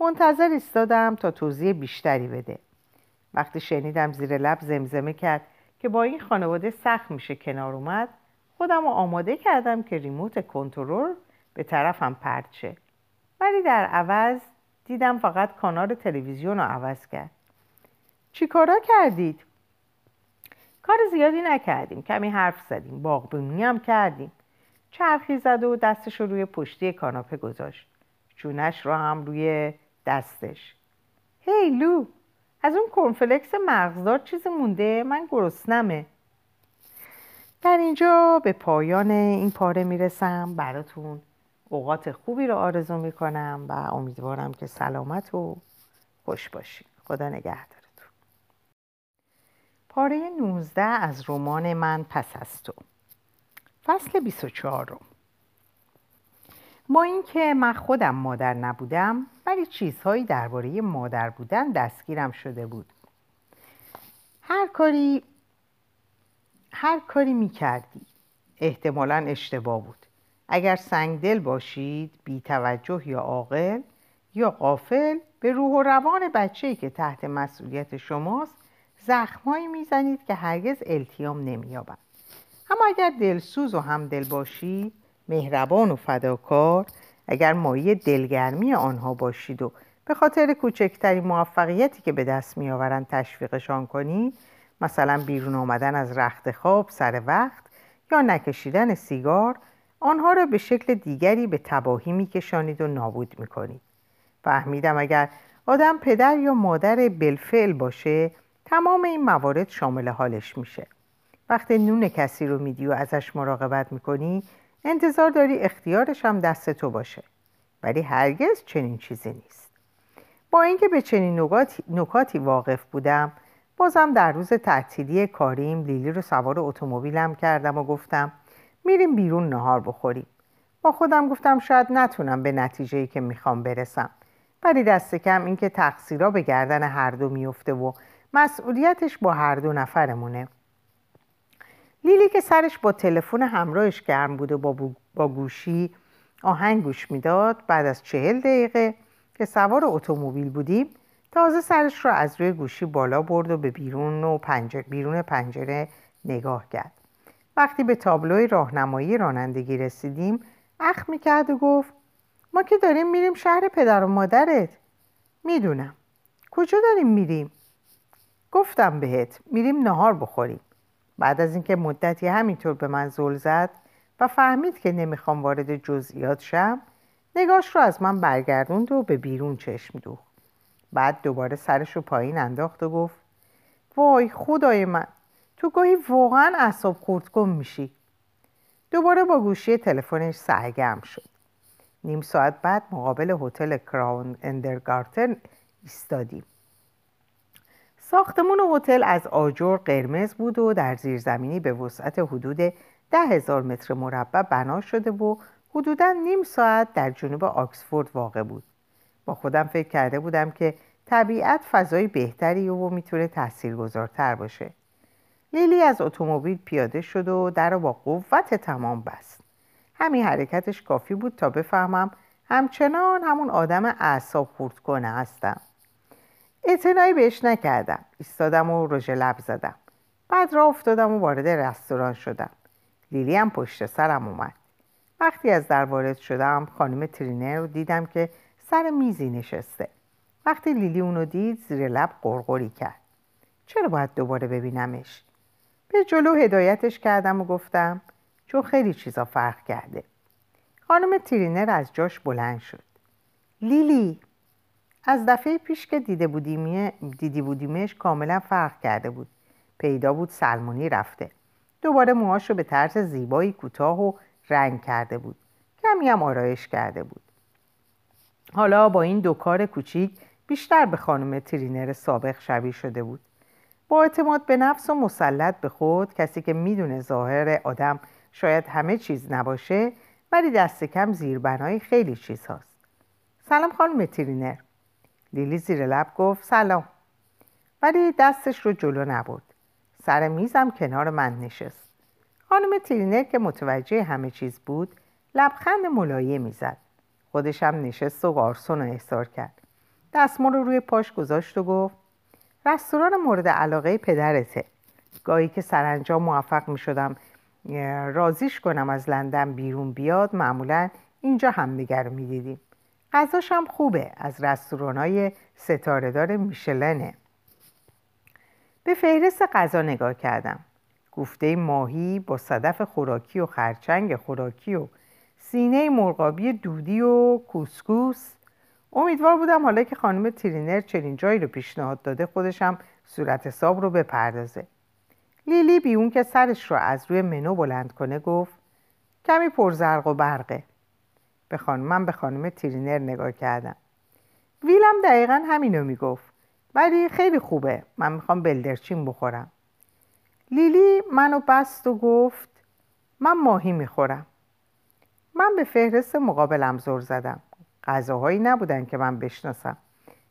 منتظر ایستادم تا توضیح بیشتری بده. وقتی شنیدم زیر لب زمزمه کرد که با این خانواده سخت میشه کنار اومد خودم رو آماده کردم که ریموت کنترل به طرفم پرت شه. ولی در عوض دیدم فقط کانال تلویزیون رو عوض کرد. چی کارا کردید؟ کار زیادی نکردیم. کمی حرف زدیم. باغبونی هم کردیم. چرخی زد و دستش رو روی پشتی کاناپه گذاشت. چونش رو هم روی دستش. هی لو از اون کنفلکس مغزدار چیزی مونده؟ من گرسنمه. در اینجا به پایان این پاره می‌رسم. براتون اوقات خوبی رو آرزو می‌کنم و امیدوارم که سلامت و خوش باشید خدا نگهدارتون. پاره 19 از رمان من پس از تو. فصل 24 رو با اینکه من خودم مادر نبودم ولی چیزهایی درباره مادر بودن دستگیرم شده بود. هر کاری هر کاری می کردی احتمالا اشتباه بود. اگر سنگدل باشید بی توجه یا عاقل یا قافل به روح و روان بچه‌ای که تحت مسئولیت شماست زخمهایی می‌زنید که هرگز التیام نمییابند اما اگر دلسوز و همدل باشید مهربان و فداکار اگر مایه دلگرمی آنها باشید و به خاطر کوچکترین موفقیتی که به دست میآورند تشویقشان کنید مثلا بیرون آمدن از رخت خواب سر وقت یا نکشیدن سیگار آنها را به شکل دیگری به تباهی میکشانید و نابود می‌کنید. فهمیدم اگر آدم پدر یا مادر بلفعل باشه تمام این موارد شامل حالش میشه. وقتی نون کسی رو میدی و ازش مراقبت می‌کنی انتظار داری اختیارش هم دست تو باشه. ولی هرگز چنین چیزی نیست. با اینکه به چنین نکاتی واقف بودم بازم در روز تعطیلی کاریم لیلی رو سوار اتومبیلم کردم و گفتم میریم بیرون نهار بخوریم. با خودم گفتم شاید نتونم به نتیجه که می‌خوام برسم. ولی دست کم اینکه تقصیرا به گردن هر دو میفته و مسئولیتش با هر دو نفرمونه. لیلی که سرش با تلفن همراهش گرم بود و با, با گوشی آهنگ گوش می‌داد بعد از چهل دقیقه که سوار اتومبیل بودیم تازه سرش را از روی گوشی بالا برد و به بیرون و پنجره بیرون پنجره نگاه کرد. وقتی به تابلوی راهنمایی رانندگی رسیدیم اخ می‌کرد و گفت ما که داریم میریم شهر پدر و مادرت. می‌دونم. کجا داریم میریم? گفتم بهت میریم نهار بخوریم. بعد از اینکه مدتی همینطور به من زل زد و فهمید که نمی‌خوام وارد جزئیات شم نگاش رو از من برگردوند و به بیرون چشم دوخت. بعد دوباره سرش رو پایین انداخت و گفت وای خدای من تو گاهی واقعا اعصاب خورد کن میشی. دوباره با گوشی تلفنش سرگرم شد. نیم ساعت بعد مقابل هتل کراون اندرگارتن ایستادیم. ساختمون هتل از آجر قرمز بود و در زیرزمینی به وسعت حدود ده هزار متر مربع بنا شده و حدودا نیم ساعت در جنوب آکسفورد واقع بود. با خودم فکر کرده بودم که طبیعت فضای بهتری و می‌تونه تاثیرگذارتر باشه. لیلی از اتومبیل پیاده شد و در با قوت تمام بست. همین حرکتش کافی بود تا بفهمم همچنان همون آدم اعصاب خورد کنه هستم. اعتنایی بهش نکردم ایستادم و رژ لب زدم. بعد را افتادم و وارد رستوران شدم. لیلی هم پشت سرم اومد. وقتی از در وارد شدم خانم ترینر رو دیدم که سر میزی نشسته. وقتی لیلی اونو دید زیر لب قرقری کرد. چرا باید دوباره ببینمش؟ به جلو هدایتش کردم و گفتم چون خیلی چیزا فرق کرده. خانم ترینر از جاش بلند شد. لیلی از دفعه پیش که دیده بودیم دیدی بودیمش کاملا فرق کرده بود. پیدا بود سلمونی رفته. دوباره موهاش رو به طرز زیبایی کوتاه و رنگ کرده بود. کمی هم آرایش کرده بود. حالا با این دو کار کوچیک بیشتر به خانم ترینر سابق شبیه شده بود. با اعتماد به نفس و مسلط به خود کسی که می‌دونه ظاهر آدم شاید همه چیز نباشه ولی دست کم زیربنای خیلی چیز هاست. سلام خانم ترینر. لیلی زیر لب گفت سلام. ولی دستش رو جلو نبرد. سر میزم کنار من نشست. خانم ترینر که متوجه همه چیز بود لبخند ملایه می‌زد خودش هم نشست و قارسون رو احضار کرد. دستمال رو روی پاش گذاشت و گفت رستوران مورد علاقه پدرته. گاهی که سرانجام موفق می شدم رازیش کنم از لندن بیرون بیاد معمولا اینجا همدیگر رو می دیدیم غذاش هم خوبه از رستوران های ستاره دار میشلنه. به فهرست غذا نگاه کردم. گفته ماهی با صدف خوراکی و خرچنگ خوراکی و سینه مرغابی دودی و کوسکوس. امیدوار بودم حالا که خانم ترینر چنین جایی رو پیشنهاد داده خودشم صورت حساب رو بپردازه. لیلی بی اون که سرش رو از روی منو بلند کنه گفت کمی پرزرق و برقه. به خانم من به خانم ترینر نگاه کردم. ویلم دقیقا همینو می‌گفت ولی خیلی خوبه. من می‌خوام بلدرچین بخورم. لیلی منو بست و گفت من ماهی می‌خورم. من به فهرست مقابلم زور زدم. غذاهایی نبودن که من بشناسم.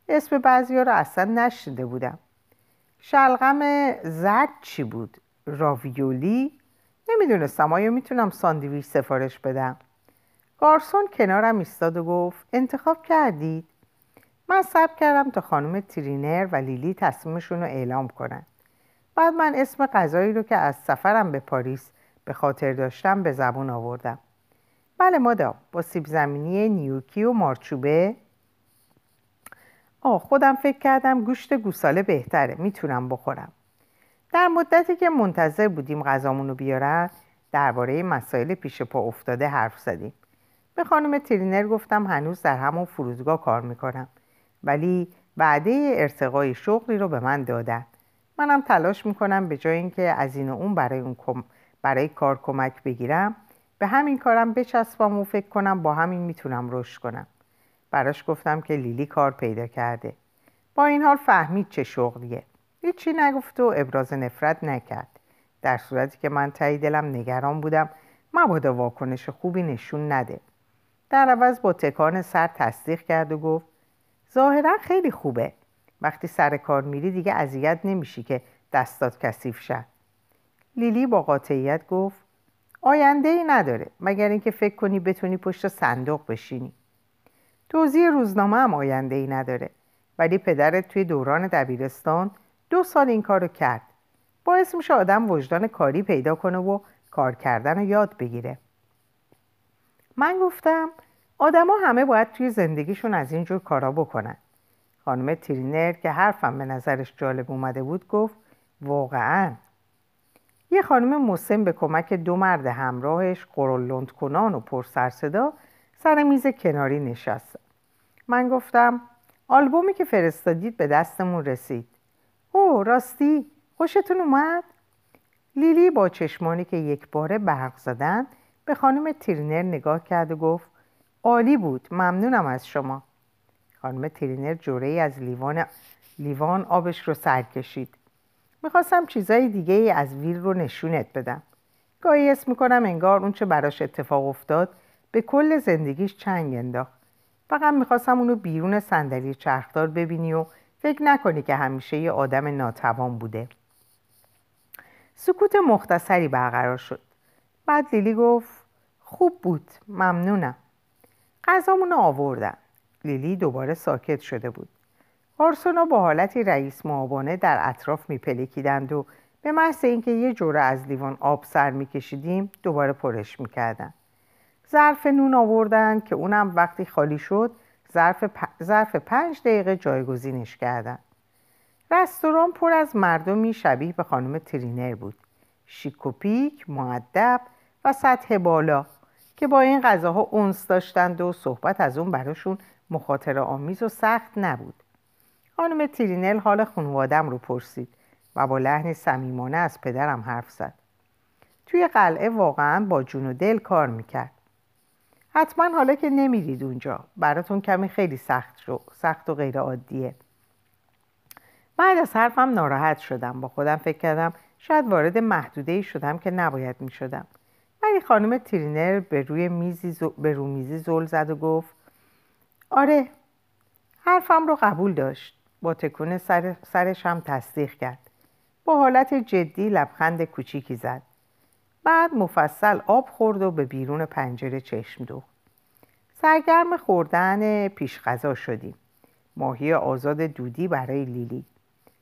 اسم بعضی ها رو اصلا نشنیده بودم. شلغم زرد چی بود؟ راویولی؟ نمی‌دونستم. آیا می‌تونم ساندویچ سفارش بدم؟ گارسون کنارم ایستاد و گفت انتخاب کردید؟ من صبر کردم تا خانم ترینر و لیلی تصمیمشون رو اعلام کنن. بعد من اسم غذایی رو که از سفرم به پاریس به خاطر داشتم به زبون آوردم. بله مادام با سیب زمینی نیوکی و مارچوبه. آه خودم فکر کردم گوشت گوساله بهتره می‌تونم بخورم. در مدتی که منتظر بودیم غذامون رو بیارن درباره مسائل پیش پا افتاده حرف زدیم. به خانم ترینر گفتم هنوز در همون فرودگاه کار می‌کنم. ولی بعده ارتقای شغلی رو به من دادن. منم تلاش می‌کنم به جای اینکه از این و اون برای, اون برای کار کمک بگیرم به همین کارم بچسبم و فکر کنم با همین می‌تونم رشد کنم. براش گفتم که لیلی کار پیدا کرده. با این حال فهمید چه شغلیه. هیچی نگفت و ابراز نفرت نکرد. در صورتی که من تایی دلم نگران بودم مبادا واکنش خوبی نشون نده. در عوض با تکان سر تصدیق کرد و گفت ظاهرا خیلی خوبه. وقتی سر کار میری دیگه اذیت نمیشی که دستات کثیف شد لیلی با قاطعیت گفت آینده ای نداره مگر اینکه فکر کنی بتونی پشت صندوق بشینی. توضیح روزنامه هم آینده ای نداره ولی پدرت توی دوران دبیرستان دو سال این کارو کرد. باعث میشه آدم وجدان کاری پیدا کنه و کار کردن رو یاد بگیره. من گفتم آدما همه باید توی زندگیشون از اینجور کارا بکنن. خانم ترینر که حرفم به نظرش جالب اومده بود گفت واقعا. یه خانم مسن به کمک دو مرد همراهش قرولند کنان و پرسرصدا سر میز کناری نشست. من گفتم آلبومی که فرستادید به دستمون رسید. او راستی خوشتون اومد؟ لیلی با چشمانی که یک باره برق زدن به خانم ترینر نگاه کرد و گفت عالی بود ممنونم از شما. خانم ترینر جوره از لیوان, لیوان آبش رو سر کشید. می‌خواستم چیزای دیگه ای از ویل رو نشونت بدم. گاهی اسم می‌کنم انگار اون چه براش اتفاق افتاد به کل زندگیش چنگ انداخت. فقط می‌خواستم اونو بیرون صندلی چرخدار ببینی و فکر نکنی که همیشه یه آدم ناتوان بوده. سکوت مختصری برقرار شد. بعد لیلی گفت خوب بود ممنونم. غذامون آوردن لیلی دوباره ساکت شده بود. آرسونا با حالتی رئیس معابانه در اطراف میپلکیدند و به محض اینکه یه جوره از لیوان آب سر میکشیدیم دوباره پرش می‌کردن ظرف نون آوردن که اونم وقتی خالی شد ظرف, ظرف پنج دقیقه جایگزینش کردن رستوران پر از مردمی شبیه به خانم ترینر بود. شیکوپیک، معدب و سطح بالا که با این غذاها اونس داشتند و صحبت از اون براشون مخاطره آمیز و سخت نبود. خانم ترینل حال خانوادم رو پرسید و با لحن صمیمانه از پدرم حرف زد. توی قلعه واقعا با جون و دل کار می‌کرد. حتما حالا که نمیرید اونجا براتون کمی خیلی سخت, شو. سخت و غیر عادیه بعد از حرفم ناراحت شدم. با خودم فکر کردم شاید وارد محدوده ای شدم که نباید می شدم ولی خانم ترینر به روی میزی, به رو میزی زل زد و گفت آره حرفم رو قبول داشت. با تکون سر سرش هم تصدیق کرد. با حالت جدی لبخند کوچیکی زد. بعد مفصل آب خورد و به بیرون پنجره چشم دوخت. سرگرم خوردن پیش غذا شدیم. ماهی آزاد دودی برای لیلی.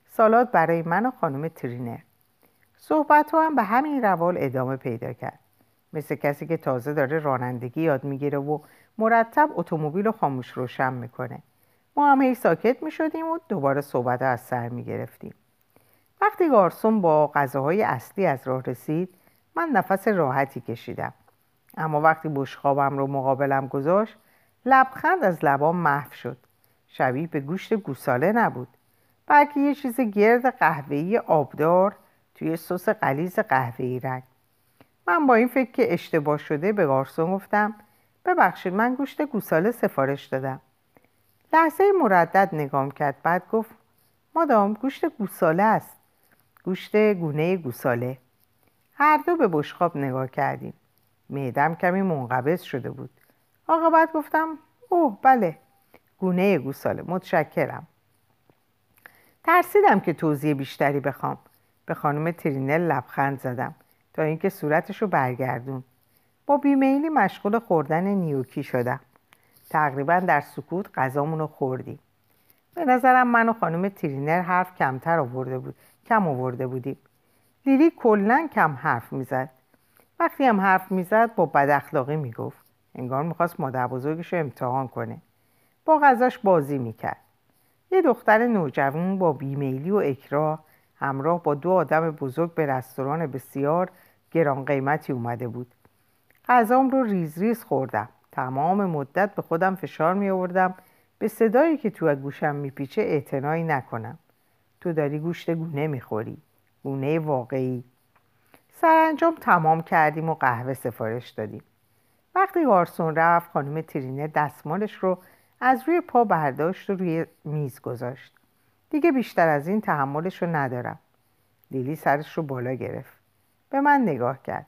سالاد برای من و خانم ترینر صحبت هم به همین روال ادامه پیدا کرد. مثل کسی که تازه داره رانندگی یاد می‌گیره و مرتب اتومبیل رو خاموش روشن می‌کنه. ما هم هی ساکت می‌شدیم و دوباره صحبت از سر می‌گرفتیم. وقتی گارسون با غذاهای اصلی از راه رسید من نفس راحتی کشیدم. اما وقتی بشخابم رو مقابلم گذاشت لبخند از لبام محو شد. شبیه به گوشت گوساله نبود. بلکه یه چیز گرد قهوه‌ای آبدار توی سس قلیز قهوه‌ای رنگ. من با این فکر که اشتباه شده به گارسون گفتم ببخشید من گوشت گوساله سفارش دادم. لحظه مردد نگام کرد. بعد گفت مادام گوشت گوساله است. گوشت گونه گوساله. هر دو به بشخاب نگاه کردیم. معدم کمی منقبض شده بود. آقا بعد گفتم اوه بله. گونه گوساله. متشکرم. ترسیدم که توضیح بیشتری بخوام. به خانم ترینل لبخند زدم تا اینکه صورتش رو برگردون. با بیمیلی مشغول خوردن نیوکی شدم. تقریبا در سکوت غذامون رو خوردیم. به نظرم من و خانم ترینر حرف کمتر آورده بود کم آورده بودیم. لیلی کلا کم حرف می‌زد. وقتی هم حرف می‌زد با بد اخلاقی می‌گفت. انگار می‌خواست مادر بزرگش رو امتحان کنه. با غذاش بازی می‌کرد. یه دختر نوجوان با بیمیلی و اکراه همراه با دو آدم بزرگ به رستوران بسیار گران قیمتی اومده بود. غذام رو ریز ریز خوردم. تمام مدت به خودم فشار می آوردم به صدایی که تو گوشم میپیچه اعتنایی نکنم. تو داری گوشت گونه می‌خوری. گونه واقعی. سرانجام تمام کردیم و قهوه سفارش دادیم. وقتی گارسون رفت خانم ترینه دستمالش رو از روی پا برداشت و روی میز گذاشت. دیگه بیشتر از این تحملش رو ندارم. لیلی سرش رو بالا گرفت. به من نگاه کرد.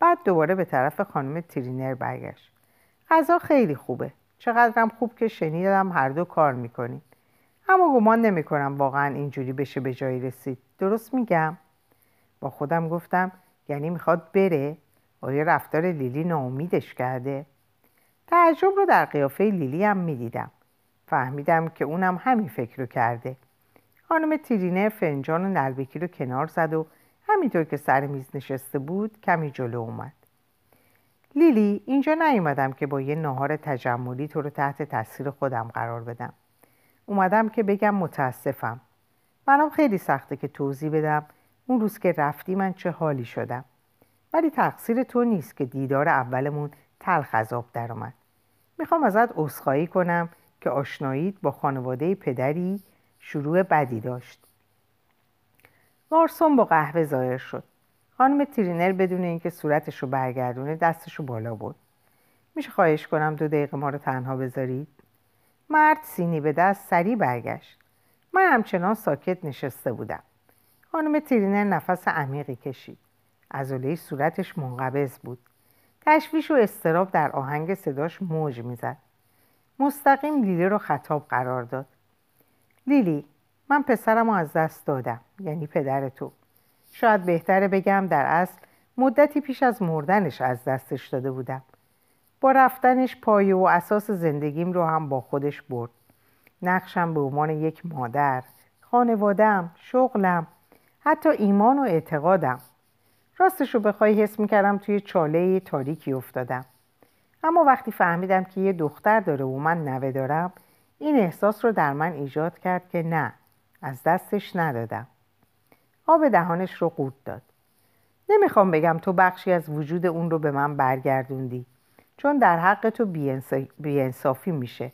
بعد دوباره به طرف خانم ترینر برگشت. غذا خیلی خوبه. چقدرم خوب که شنیدم هر دو کار می‌کنیم اما گمان نمی‌کنم واقعا اینجوری بشه به جایی رسید. درست میگم؟ با خودم گفتم یعنی می‌خواد بره؟ آیا رفتار لیلی ناامیدش کرده. تعجب رو در قیافه لیلی هم می‌دیدم. فهمیدم که اونم همین فکر رو کرده. خانم ترینر فنجان و نلبکی رو کنار زد و همینطور که سر میز نشسته بود کمی جلو اومد. لیلی اینجا نیومدم که با یه ناهار تجملی تو رو تحت تاثیر خودم قرار بدم. اومدم که بگم متاسفم. منم خیلی سخته که توضیح بدم اون روز که رفتی من چه حالی شدم. ولی تقصیر تو نیست که دیدار اولمون تلخ از آب درآمد می‌خوام ازت عذرخواهی کنم که آشناییت با خانواده پدری شروع بدی داشت. گارسون با قهوه ظاهر شد. خانم ترینر بدون اینکه صورتش رو برگردونه دستش رو بالا برد. میشه خواهش کنم دو دقیقه ما رو تنها بذارید؟ مرد سینی به دست سریع برگشت. من همچنان ساکت نشسته بودم. خانم ترینر نفس عمیقی کشید. عضله صورتش منقبض بود. تشویش و استراب در آهنگ صداش موج می‌زد. مستقیم لیلی رو خطاب قرار داد. لیلی من پسرم رو از دست دادم یعنی پدر تو. شاید بهتره بگم در اصل مدتی پیش از مردنش از دستش داده بودم. با رفتنش پایه و اساس زندگیم رو هم با خودش برد. نقشم به عنوان یک مادر خانوادم شغلم حتی ایمان و اعتقادم. راستش رو بخوای حس می‌کردم توی چاله تاریکی افتادم. اما وقتی فهمیدم که یه دختر داره و من نوه دارم این احساس رو در من ایجاد کرد که نه از دستش ندادم. آب دهانش رو قورت داد. نمی‌خوام بگم تو بخشی از وجود اون رو به من برگردوندی چون در حق تو بیانصافی میشه.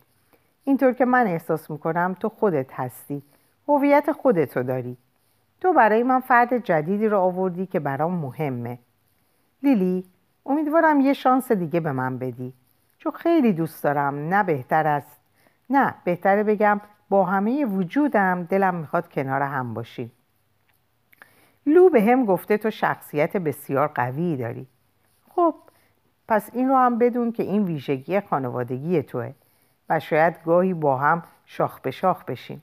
اینطور که من احساس می‌کنم تو خودت هستی. هویت خودتو داری. تو برای من فرد جدیدی رو آوردی که برام مهمه. لیلی امیدوارم یه شانس دیگه به من بدی. چون خیلی دوست دارم نه بهتر است. نه بهتره بگم با همه وجودم دلم می‌خواد کنار هم باشیم. لو به هم گفته تو شخصیت بسیار قوی داری. خب پس این رو هم بدون که این ویژگی خانوادگی توه و شاید گاهی با هم شاخ به شاخ بشیم.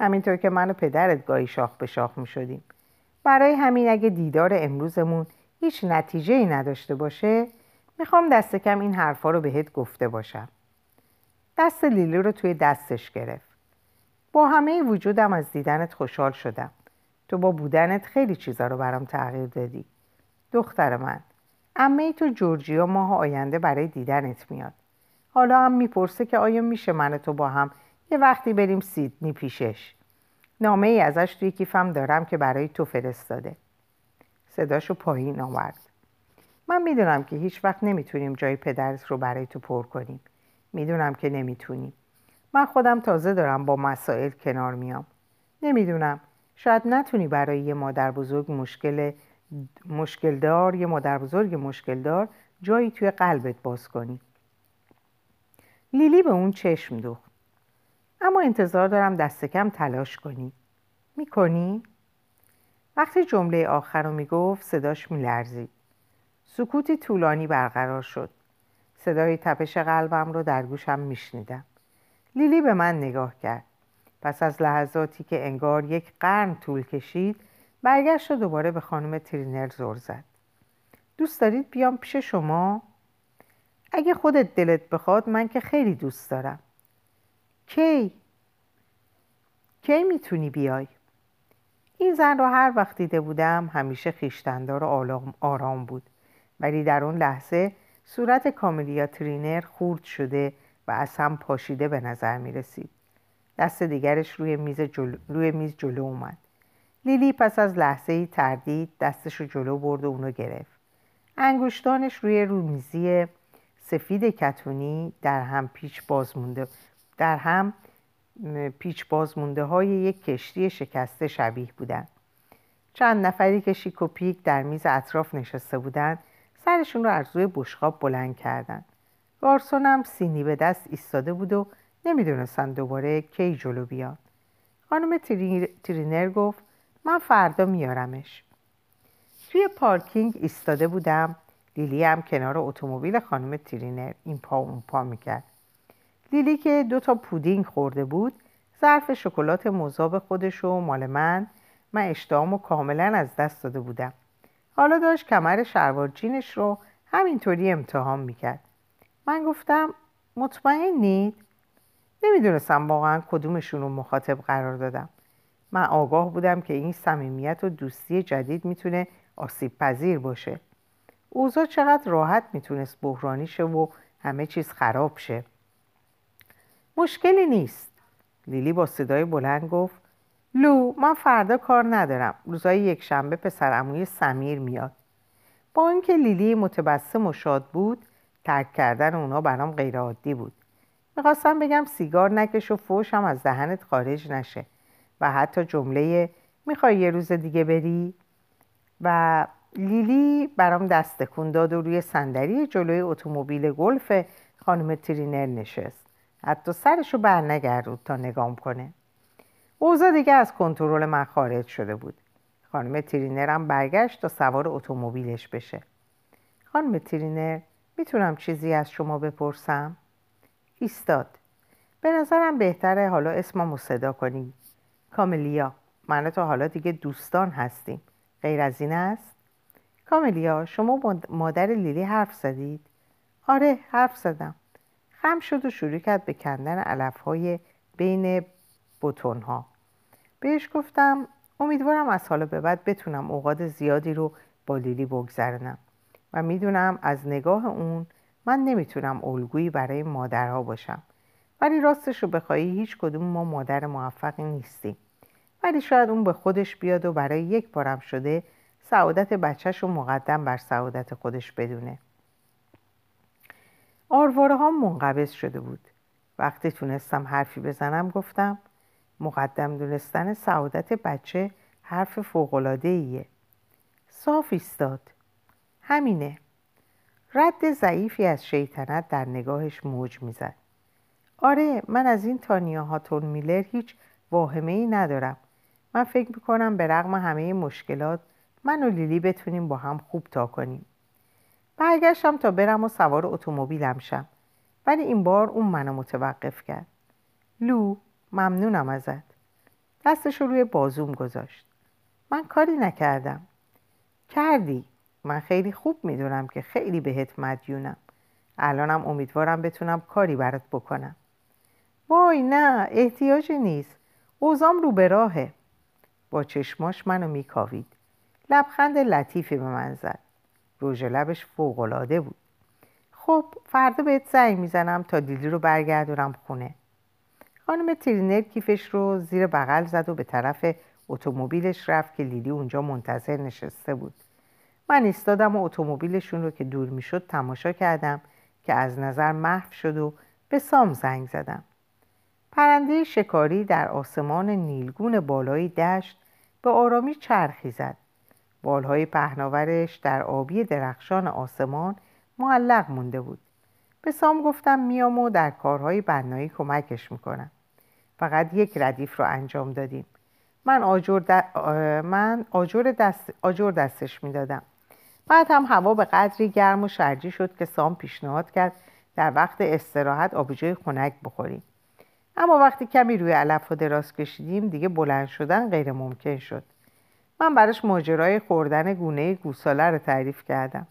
همینطور که من و پدرت گاهی شاخ به شاخ می شدیم. برای همین اگه دیدار امروزمون هیچ نتیجه ای نداشته باشه می‌خوام دست کم این حرفا رو بهت گفته باشم. دست لیلی رو توی دستش گرفت. با همه وجودم از دیدنت خوشحال شدم. تو با بودنت خیلی چیزا رو برام تغییر دادی. دختر من امه تو جورجیا ماه آینده برای دیدنت میاد. حالا هم می‌پرسه که آیا میشه من تو با هم یه وقتی بریم سیدنی پیشش. نامه ای ازش توی کیفم دارم که برای تو فرستاده. صداشو پایین آورد. من می‌دونم که هیچ وقت نمی‌تونیم جای پدرت رو برای تو پر کنیم. می‌دونم که نمی‌تونیم. من خودم تازه دارم با مسائل کنار میام. نمی‌دونم شاید نتونی برای یه مادر بزرگ مشکل مشکل دار یه مادر بزرگ مشکل دار جایی توی قلبت باز کنی. لیلی به اون چشم دوخت. اما انتظار دارم دست کم تلاش کنی. می‌کنی؟ وقتی جمله آخر رو می‌گفت صداش میلرزید. سکوتی طولانی برقرار شد. صدای تپش قلبم رو در گوشم میشنیدم. لیلی به من نگاه کرد. پس از لحظاتی که انگار یک قرن طول کشید برگشت و دوباره به خانم ترینر زور زد دوست دارید بیام پیش شما؟ اگه خودت دلت بخواد من که خیلی دوست دارم کی؟ کی می‌تونی بیای؟ این زن رو هر وقت دیده بودم همیشه خیشتندار و آرام بود ولی در اون لحظه صورت کاملیا ترینر خورد شده و از هم پاشیده به نظر می رسید. دست دیگرش روی میز جلو, روی میز جلو اومد. لیلی پس از لحظه ای تردید دستش رو جلو برد و اونو گرفت. انگشتانش روی رومیزی سفید کتونی در هم پیچ باز مونده در هم پیچ باز مونده های یک کشتی شکسته شبیه بودند. چند نفری که شیک و پیک در میز اطراف نشسته بودند سرشون رو از روی بشقاب بلند کردند. گارسونم سینی به دست ایستاده بود و نمی‌دونستن دوباره کی جلو بیاد. خانم ترینر گفت من فردا میارمش. توی پارکینگ ایستاده بودم لیلی هم کنار اتومبیل خانم ترینر این پا اون پا می‌کرد. لیلی که دو تا پودینگ خورده بود ظرف شکلات مذاب خودش و مال من من اشتهامو کاملا از دست داده بودم حالا داشت کمر شلوار جینش رو همینطوری امتحان می‌کرد من گفتم مطمئنید نمی‌دونستم واقعا کدومشون رو مخاطب قرار دادم. من آگاه بودم که این صمیمیت و دوستی جدید می‌تونه آسیب پذیر باشه. اوضاع چقدر راحت می‌تونست بحرانی شه و همه چیز خراب شه. مشکلی نیست. لیلی با صدای بلند گفت لو من فردا کار ندارم. روزای یک شنبه پسر اموی سمیر میاد. با اینکه لیلی متبسم و شاد بود ترک کردن اونا برام غیر عادی بود. می‌خواستم بگم سیگار نکش و فوشم از دهنت خارج نشه. و حتی جمله می‌خوای یه روز دیگه بری؟ و لیلی برام دست داد و روی صندلی جلوی اتومبیل گلف خانم ترینر نشست. حتی سرشو برنگردوند تا نگام کنه. اوضاع دیگه از کنترل من خارج شده بود. خانم ترینرم برگشت تا سوار اتومبیلش بشه. خانم ترینر می‌تونم چیزی از شما بپرسم؟ ایستاد. به نظرم بهتره حالا اسممو صدا کنی کاملیا من تو حالا دیگه دوستان هستیم. غیر از این است؟ کاملیا شما مادر لیلی حرف زدید؟ آره حرف زدم. خم شد و شروع کرد به کندن علف های بین بوتون ها بهش گفتم امیدوارم از حالا به بعد بتونم اوقات زیادی رو با لیلی بگذرنم و می‌دونم از نگاه اون من نمی‌تونم الگویی برای مادرها باشم. ولی راستش رو بخوایی هیچ کدوم ما مادر موفقی نیستیم. ولی شاید اون به خودش بیاد و برای یک بارم شده سعادت بچهش رو مقدم بر سعادت خودش بدونه. آرواره ها منقبض شده بود. وقتی تونستم حرفی بزنم گفتم مقدم دونستن سعادت بچه حرف فوقلاده ایه صاف ایستاد. همینه. رد ضعیفی از شیطنت در نگاهش موج می‌زد. آره من از این تانیا هاتون میلر هیچ واهمه ای ندارم. من فکر می‌کنم به رغم همه مشکلات من و لیلی بتونیم با هم خوب تا کنیم. برگشتم تا برم و سوار اتومبیلم شم. ولی این بار اون منو متوقف کرد. لو ممنونم ازت. دستش رو روی بازوم گذاشت. من کاری نکردم. کردی. من خیلی خوب می‌دونم که خیلی بهت مدیونم. الانم امیدوارم بتونم کاری برات بکنم. وای نه احتیاجی نیست. اوزام رو به راهه. با چشماش منو میکاوید. لبخند لطیفی به من زد. روژ لبش فوقالعاده بود. خب فردا بهت زنگ می‌زنم تا دیلی رو برگردونم خونه. خانم ترینر کیفش رو زیر بغل زد و به طرف اتومبیلش رفت که لیلی اونجا منتظر نشسته بود. من ایستادم و اتومبیلشون رو که دور می‌شد تماشا کردم که از نظر محو شد و به سام زنگ زدم. پرنده شکاری در آسمان نیلگون بالای دشت به آرامی چرخی زد. بالهای پهناورش در آبی درخشان آسمان معلق مونده بود. به سام گفتم میام و در کارهای بنایی کمکش می‌کنم. فقط یک ردیف رو انجام دادیم. من آجر, من آجر, دست... آجر دستش می‌دادم. بعد هم هوا به قدری گرم و شرجی شد که سام پیشنهاد کرد در وقت استراحت آبجوی خنک بخوریم. اما وقتی کمی روی علف و دراز کشیدیم دیگه بلند شدن غیر ممکن شد. من براش ماجرای خوردن گونه گوساله رو تعریف کردم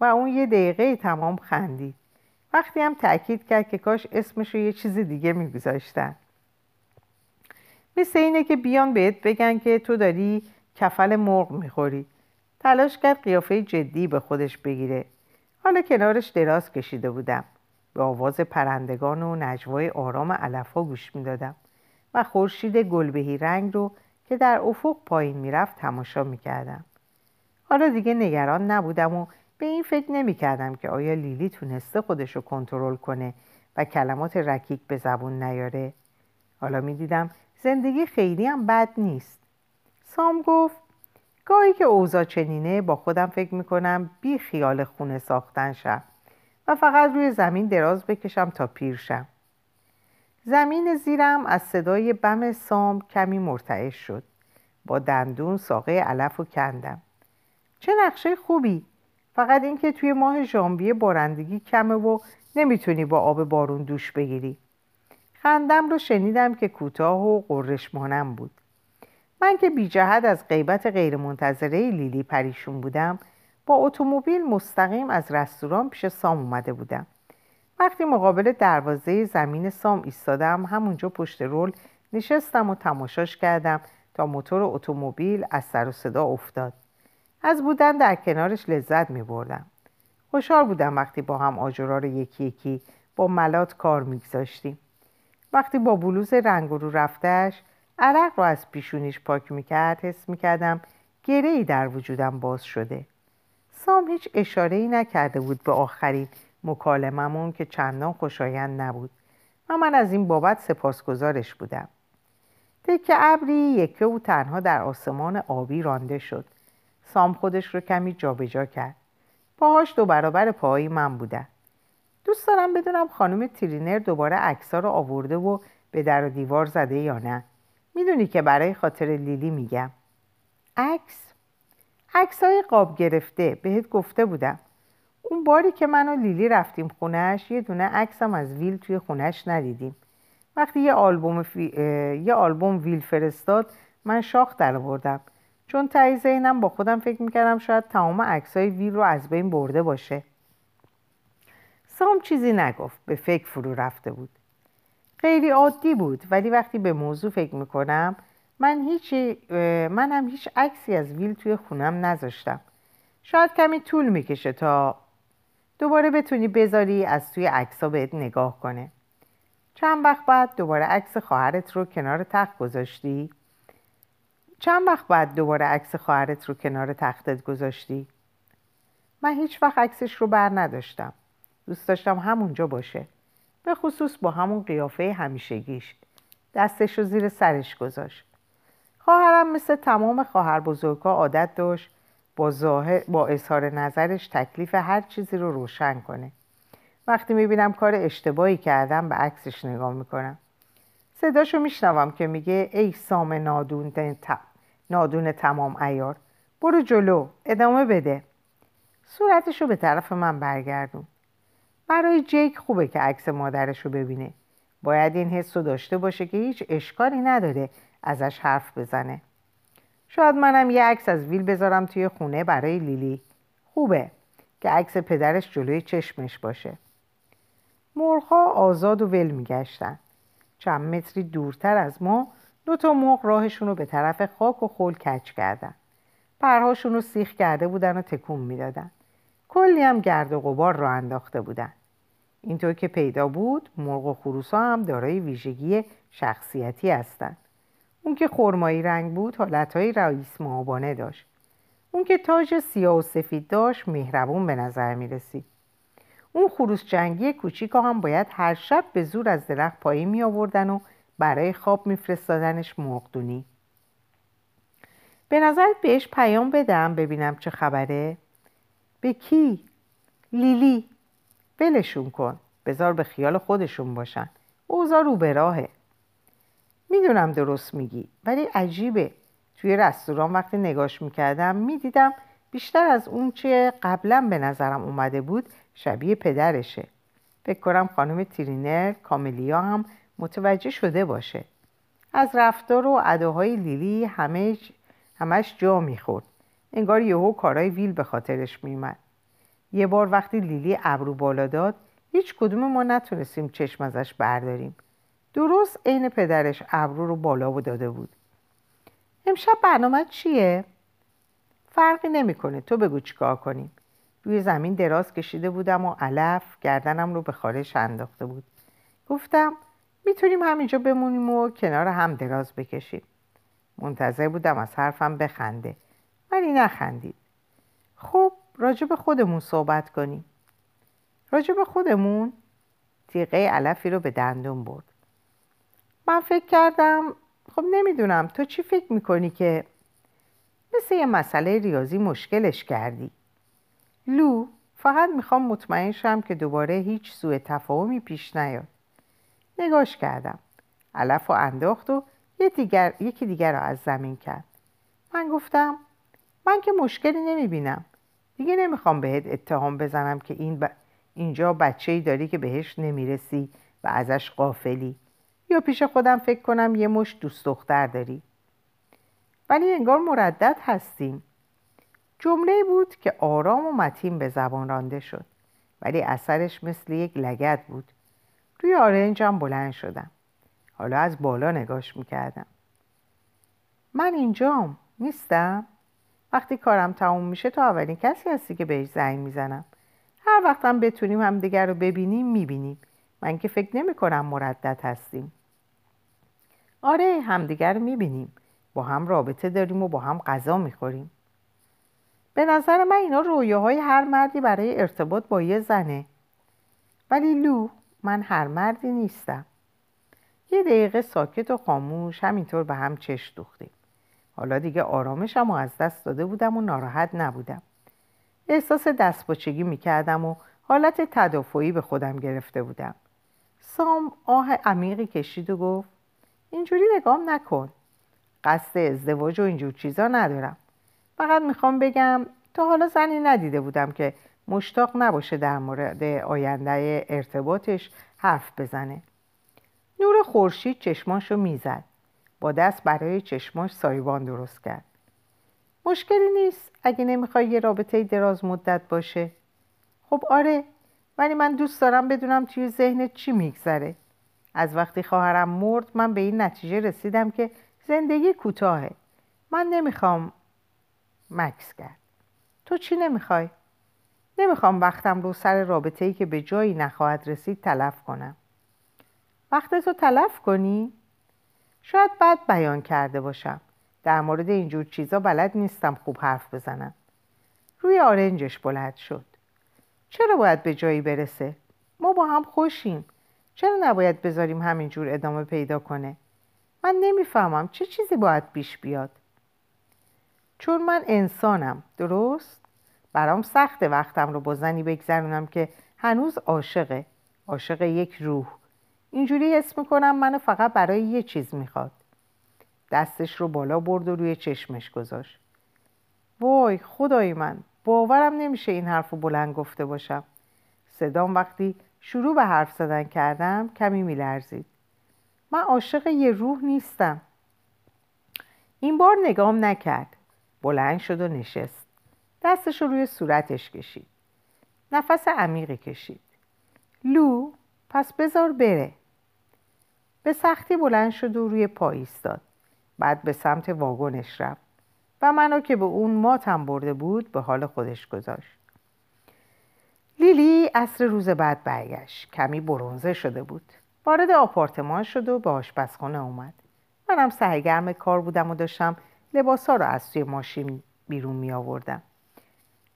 و اون یه دقیقه تمام خندید. وقتی هم تاکید کرد که کاش اسمش رو یه چیز دیگه میگذاشتن. مثل اینه که بیان بهت بگن که تو داری کفل مرغ می‌خوری. تلاش کرد قیافه جدی به خودش بگیره. حالا کنارش دراز کشیده بودم. به آواز پرندگان و نجوای آرام علفها گوش می‌دادم و خورشید گلبهی رنگ رو که در افق پایین می‌رفت تماشا می‌کردم. حالا دیگه نگران نبودم و به این فکر نمی‌کردم که آیا لیلی تونسته خودش رو کنترل کنه و کلمات رکیک به زبون نیاره. حالا می‌دیدم زندگی خیلی هم بد نیست. سام گفت گاهی که اوضاع چنینه با خودم فکر می‌کنم بی خیال خونه ساختن شم و فقط روی زمین دراز بکشم تا پیر شم. زمین زیرم از صدای بم سام کمی مرتعش شد. با دندون ساقه علف و کندم. چه نقشه خوبی! فقط اینکه توی ماه ژانویه بارندگی کمه و نمی‌تونی با آب بارون دوش بگیری. خندم رو شنیدم که کوتاه و قرشمانم بود. من که بی جهت از غیبت غیرمنتظره لیلی پریشون بودم با اتومبیل مستقیم از رستوران پیش سام اومده بودم. وقتی مقابل دروازه زمین سام ایستادم همونجا پشت رول نشستم و تماشاش کردم تا موتور اتومبیل از سر و صدا افتاد. از بودن در کنارش لذت می بردم خوشحال بودم وقتی با هم آجرا رو یکی یکی با ملات کار میگذاشتیم. وقتی با بلوز رنگ رو رفتش عرق رو از پیشونیش پاک می‌کرد حس می‌کردم گره ای در وجودم باز شده. سام هیچ اشاره ای نکرده بود به آخرین مکالممون که چندان خوشایند نبود. و من از این بابت سپاسگزارش بودم. تکه ابری یکه او تنها در آسمان آبی رانده شد. سام خودش رو کمی جابجا کرد. پاهاش دو برابر پاهای من بودن دوست دارم بدونم خانم ترینر دوباره عکسا رو آورده و به در و دیوار زده یا نه. می‌دونی که برای خاطر لیلی میگم. عکس. عکس های قاب گرفته بهت گفته بودم. اون باری که من و لیلی رفتیم خونش یه دونه عکسم از ویل توی خونش ندیدیم. وقتی یه آلبوم, یه آلبوم ویل فرستاد من شاخ در آوردم چون تایی اینم با خودم فکر می‌کردم شاید تمام عکسای ویل رو از بین برده باشه. سام چیزی نگفت به فکر فرو رفته بود. خیلی عادی بود. ولی وقتی به موضوع فکر می‌کنم من هیچ هم هیچ عکسی از ویل توی خونم نذاشتم. شاید کمی طول می‌کشه تا دوباره بتونی بذاری از توی عکسا بهت نگاه کنه. چند وقت بعد دوباره عکس خواهرت رو کنار تخت گذاشتی؟ چند وقت بعد دوباره عکس خواهرت رو کنار تختت گذاشتی؟ من هیچ وقت عکسش رو بر نداشتم. دوست داشتم همونجا باشه. به خصوص با همون قیافه همیشگیش. دستش رو زیر سرش گذاشت. خواهرم مثل تمام خواهر بزرگا عادت داشت با, ظاهر با اظهار نظرش تکلیف هر چیزی رو روشن کنه. وقتی می‌بینم کار اشتباهی کردم به عکسش نگاه می‌کنم. صداشو میشنوم که میگه ای سام نادون, نادون تمام ایار برو جلو ادامه بده. صورتشو به طرف من برگردون. برای جیک خوبه که عکس مادرش رو ببینه. باید این حس رو داشته باشه که هیچ اشکالی نداره ازش حرف بزنه. شاید منم یه عکس از ویل بذارم توی خونه برای لیلی. خوبه که عکس پدرش جلوی چشمش باشه. مرغها آزاد و ول میگشتن. چند متری دورتر از ما دو تا مرغ راهشون رو به طرف خاک و خول کچ کردن. پرهاشون رو سیخ کرده بودن و تکون می‌دادن. کلی هم گرد و غبار را انداخته بودن. اینطور که پیدا بود مرغ و خروسا هم دارای ویژگی شخصیتی هستند اون که خرمایی رنگ بود حالتهای رئیس معابانه داشت. اون که تاج سیاه و سفید داشت مهربون به نظر می رسید اون خروس جنگی کوچیک هم باید هر شب به زور از درخت پایین می آوردن و برای خواب میفرستادنش مرغدونی. به نظرت بهش پیام بدم ببینم چه خبره؟ به کی؟ لیلی. ولشون کن. بذار به خیال خودشون باشن. اوضاع رو به راهه. می‌دونم درست میگی ولی عجیبه. توی رستوران وقتی نگاش می‌کردم می‌دیدم بیشتر از اون چه قبلا به نظرم اومده بود شبیه پدرشه. فکر کنم خانم ترینر کاملیا هم متوجه شده باشه. از رفتار و اداهای لیلی همه همش جا می‌خورد. انگار یهو کارای ویل به خاطرش میومد یه بار وقتی لیلی ابرو بالا داد هیچ کدوم ما نتونستیم چشم ازش برداریم. درست عین پدرش ابرو رو بالا و داده بود. امشب برنامه چیه؟ فرقی نمی‌کنه. تو بگو چیکار کنیم. روی زمین دراز کشیده بودم و علف گردنم رو به خارش انداخته بود. گفتم می‌تونیم همینجا بمونیم و کنار هم دراز بکشیم. منتظر بودم از حرفم بخنده ولی نخندید. خب راجب خودمون صحبت کنیم. راجب خودمون تیغه علفی رو به دندون برد. من فکر کردم خب نمی‌دونم تو چی فکر می‌کنی که مثل یه مسئله ریاضی مشکلش کردی؟ لو فقط می‌خوام مطمئن شم که دوباره هیچ سوء تفاهمی پیش نیاد. نگاش کردم. علف و انداخت و دیگر، یکی دیگر را از زمین کرد. من گفتم من که مشکلی نمی‌بینم. دیگه نمی‌خوام بهت اتهام بزنم که این اینجا بچه ای داری که بهش نمی‌رسی و ازش قافلی یا پیش خودم فکر کنم یه مش دوست دختر داری. ولی انگار مردد هستیم. جمله بود که آرام و متین به زبان رانده شد ولی اثرش مثل یک لگت بود. روی آرنجم بلند شدم. حالا از بالا نگاش می‌کردم. من اینجام نیستم؟ وقتی کارم تموم میشه تو اولین کسی هستی که بهش زنگ می‌زنم. هر وقتم بتونیم همدیگر رو ببینیم می‌بینیم. من که فکر نمی کنم مردد هستیم. آره همدیگر رو می‌بینیم. با هم رابطه داریم و با هم غذا می‌خوریم. به نظر من اینا رویاهای هر مردی برای ارتباط با یه زنه. ولی لو من هر مردی نیستم. یه دقیقه ساکت و خاموش همینطور به هم چش دوختیم. حالا دیگه آرامشم و از دست داده بودم و ناراحت نبودم. احساس دستپاچگی می‌کردم و حالت تدافعی به خودم گرفته بودم. سام آه عمیقی کشید و گفت اینجوری نگام نکن. قصد ازدواج و اینجور چیزا ندارم. فقط می‌خوام بگم تا حالا زنی ندیده بودم که مشتاق نباشه در مورد آینده ارتباطش حرف بزنه. نور خورشید چشماشو می‌زد. با دست برای چشماش سایبان درست کرد. مشکلی نیست اگه نمی‌خوای یه رابطه دراز مدت باشه. خب آره ولی من دوست دارم بدونم توی ذهنت چی میگذره. از وقتی خواهرم مرد من به این نتیجه رسیدم که زندگی کوتاهه. من نمی‌خوام مکس کرد. تو چی نمی‌خوای؟ نمی‌خوام وقتم رو سر رابطه ای که به جایی نخواهد رسید تلف کنم. وقت تو تلف کنی؟ شاید بد بیان کرده باشم. در مورد اینجور چیزا بلد نیستم خوب حرف بزنم. روی آرنجش بلند شد. چرا باید به جایی برسه؟ ما با هم خوشیم. چرا نباید بذاریم همینجور ادامه پیدا کنه؟ من نمی‌فهمم چه چیزی باید پیش بیاد. چون من انسانم درست؟ برام سخت وقتم رو با زنی بگذرونم که هنوز عاشقه. عاشق یک روح. اینجوری حس می‌کنم منو فقط برای یه چیز می‌خواد. دستش رو بالا برد و روی چشمش گذاشت. وای خدای من باورم نمیشه این حرف رو بلند گفته باشم. صدام وقتی شروع به حرف زدن کردم کمی میلرزید. من عاشق یه روح نیستم. این بار نگام نکرد. بلند شد و نشست. دستش رو روی صورتش کشید. نفس عمیقی کشید. لو پس بذار بره. به سختی بلند شد و روی پا ایستاد. بعد به سمت واگنش رفت و منو که به اون ماتم برده بود به حال خودش گذاشت. لیلی عصر روز بعد برگشت. کمی برونزه شده بود. وارد آپارتمان شد و به آشپزخانه اومد. منم سرگرم کار بودم و داشتم لباسا رو از توی ماشین بیرون می آوردم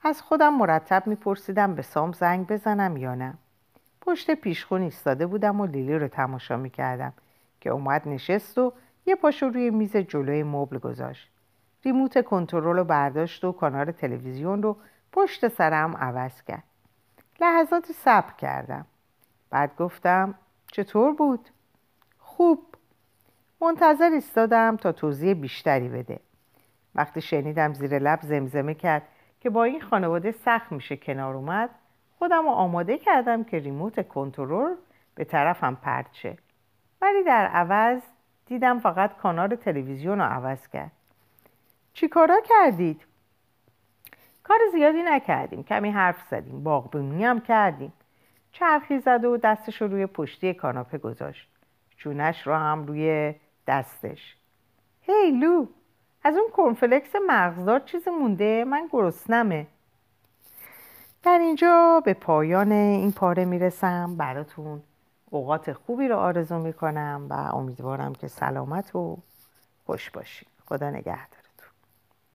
از خودم مرتب میپرسیدم به سام زنگ بزنم یا نه. پشت پیشخون ایستاده بودم و لیلی رو تماشا می‌کردم که اومد نشست و یه پاشو روی میز جلوی مبل گذاشت. ریموت کنترل رو برداشت و کانال تلویزیون رو پشت سرم عوض کرد. لحظاتی صبر کردم. بعد گفتم چطور بود؟ خوب. منتظر ایستادم تا توضیح بیشتری بده. وقتی شنیدم زیر لب زمزمه کرد که با این خانواده سخت میشه کنار اومد خودم رو آماده کردم که ریموت کنترل به طرفم پرت شه. ولی در عوض دیدم فقط کانال تلویزیون رو عوض کرد. چی کارا کردید؟ کار زیادی نکردیم. کمی حرف زدیم. باغبونی هم کردیم. چرخی زد و دستش رو روی پشتی کاناپه گذاشت. چونش رو هم روی دستش. هی لو از اون کنفلکس مغزدار چیزی مونده؟ من گرسنمه. در اینجا به پایان این پاره می‌رسم. براتون اوقات خوبی رو آرزو می‌کنم و امیدوارم که سلامت و خوش باشید خدا نگهدار.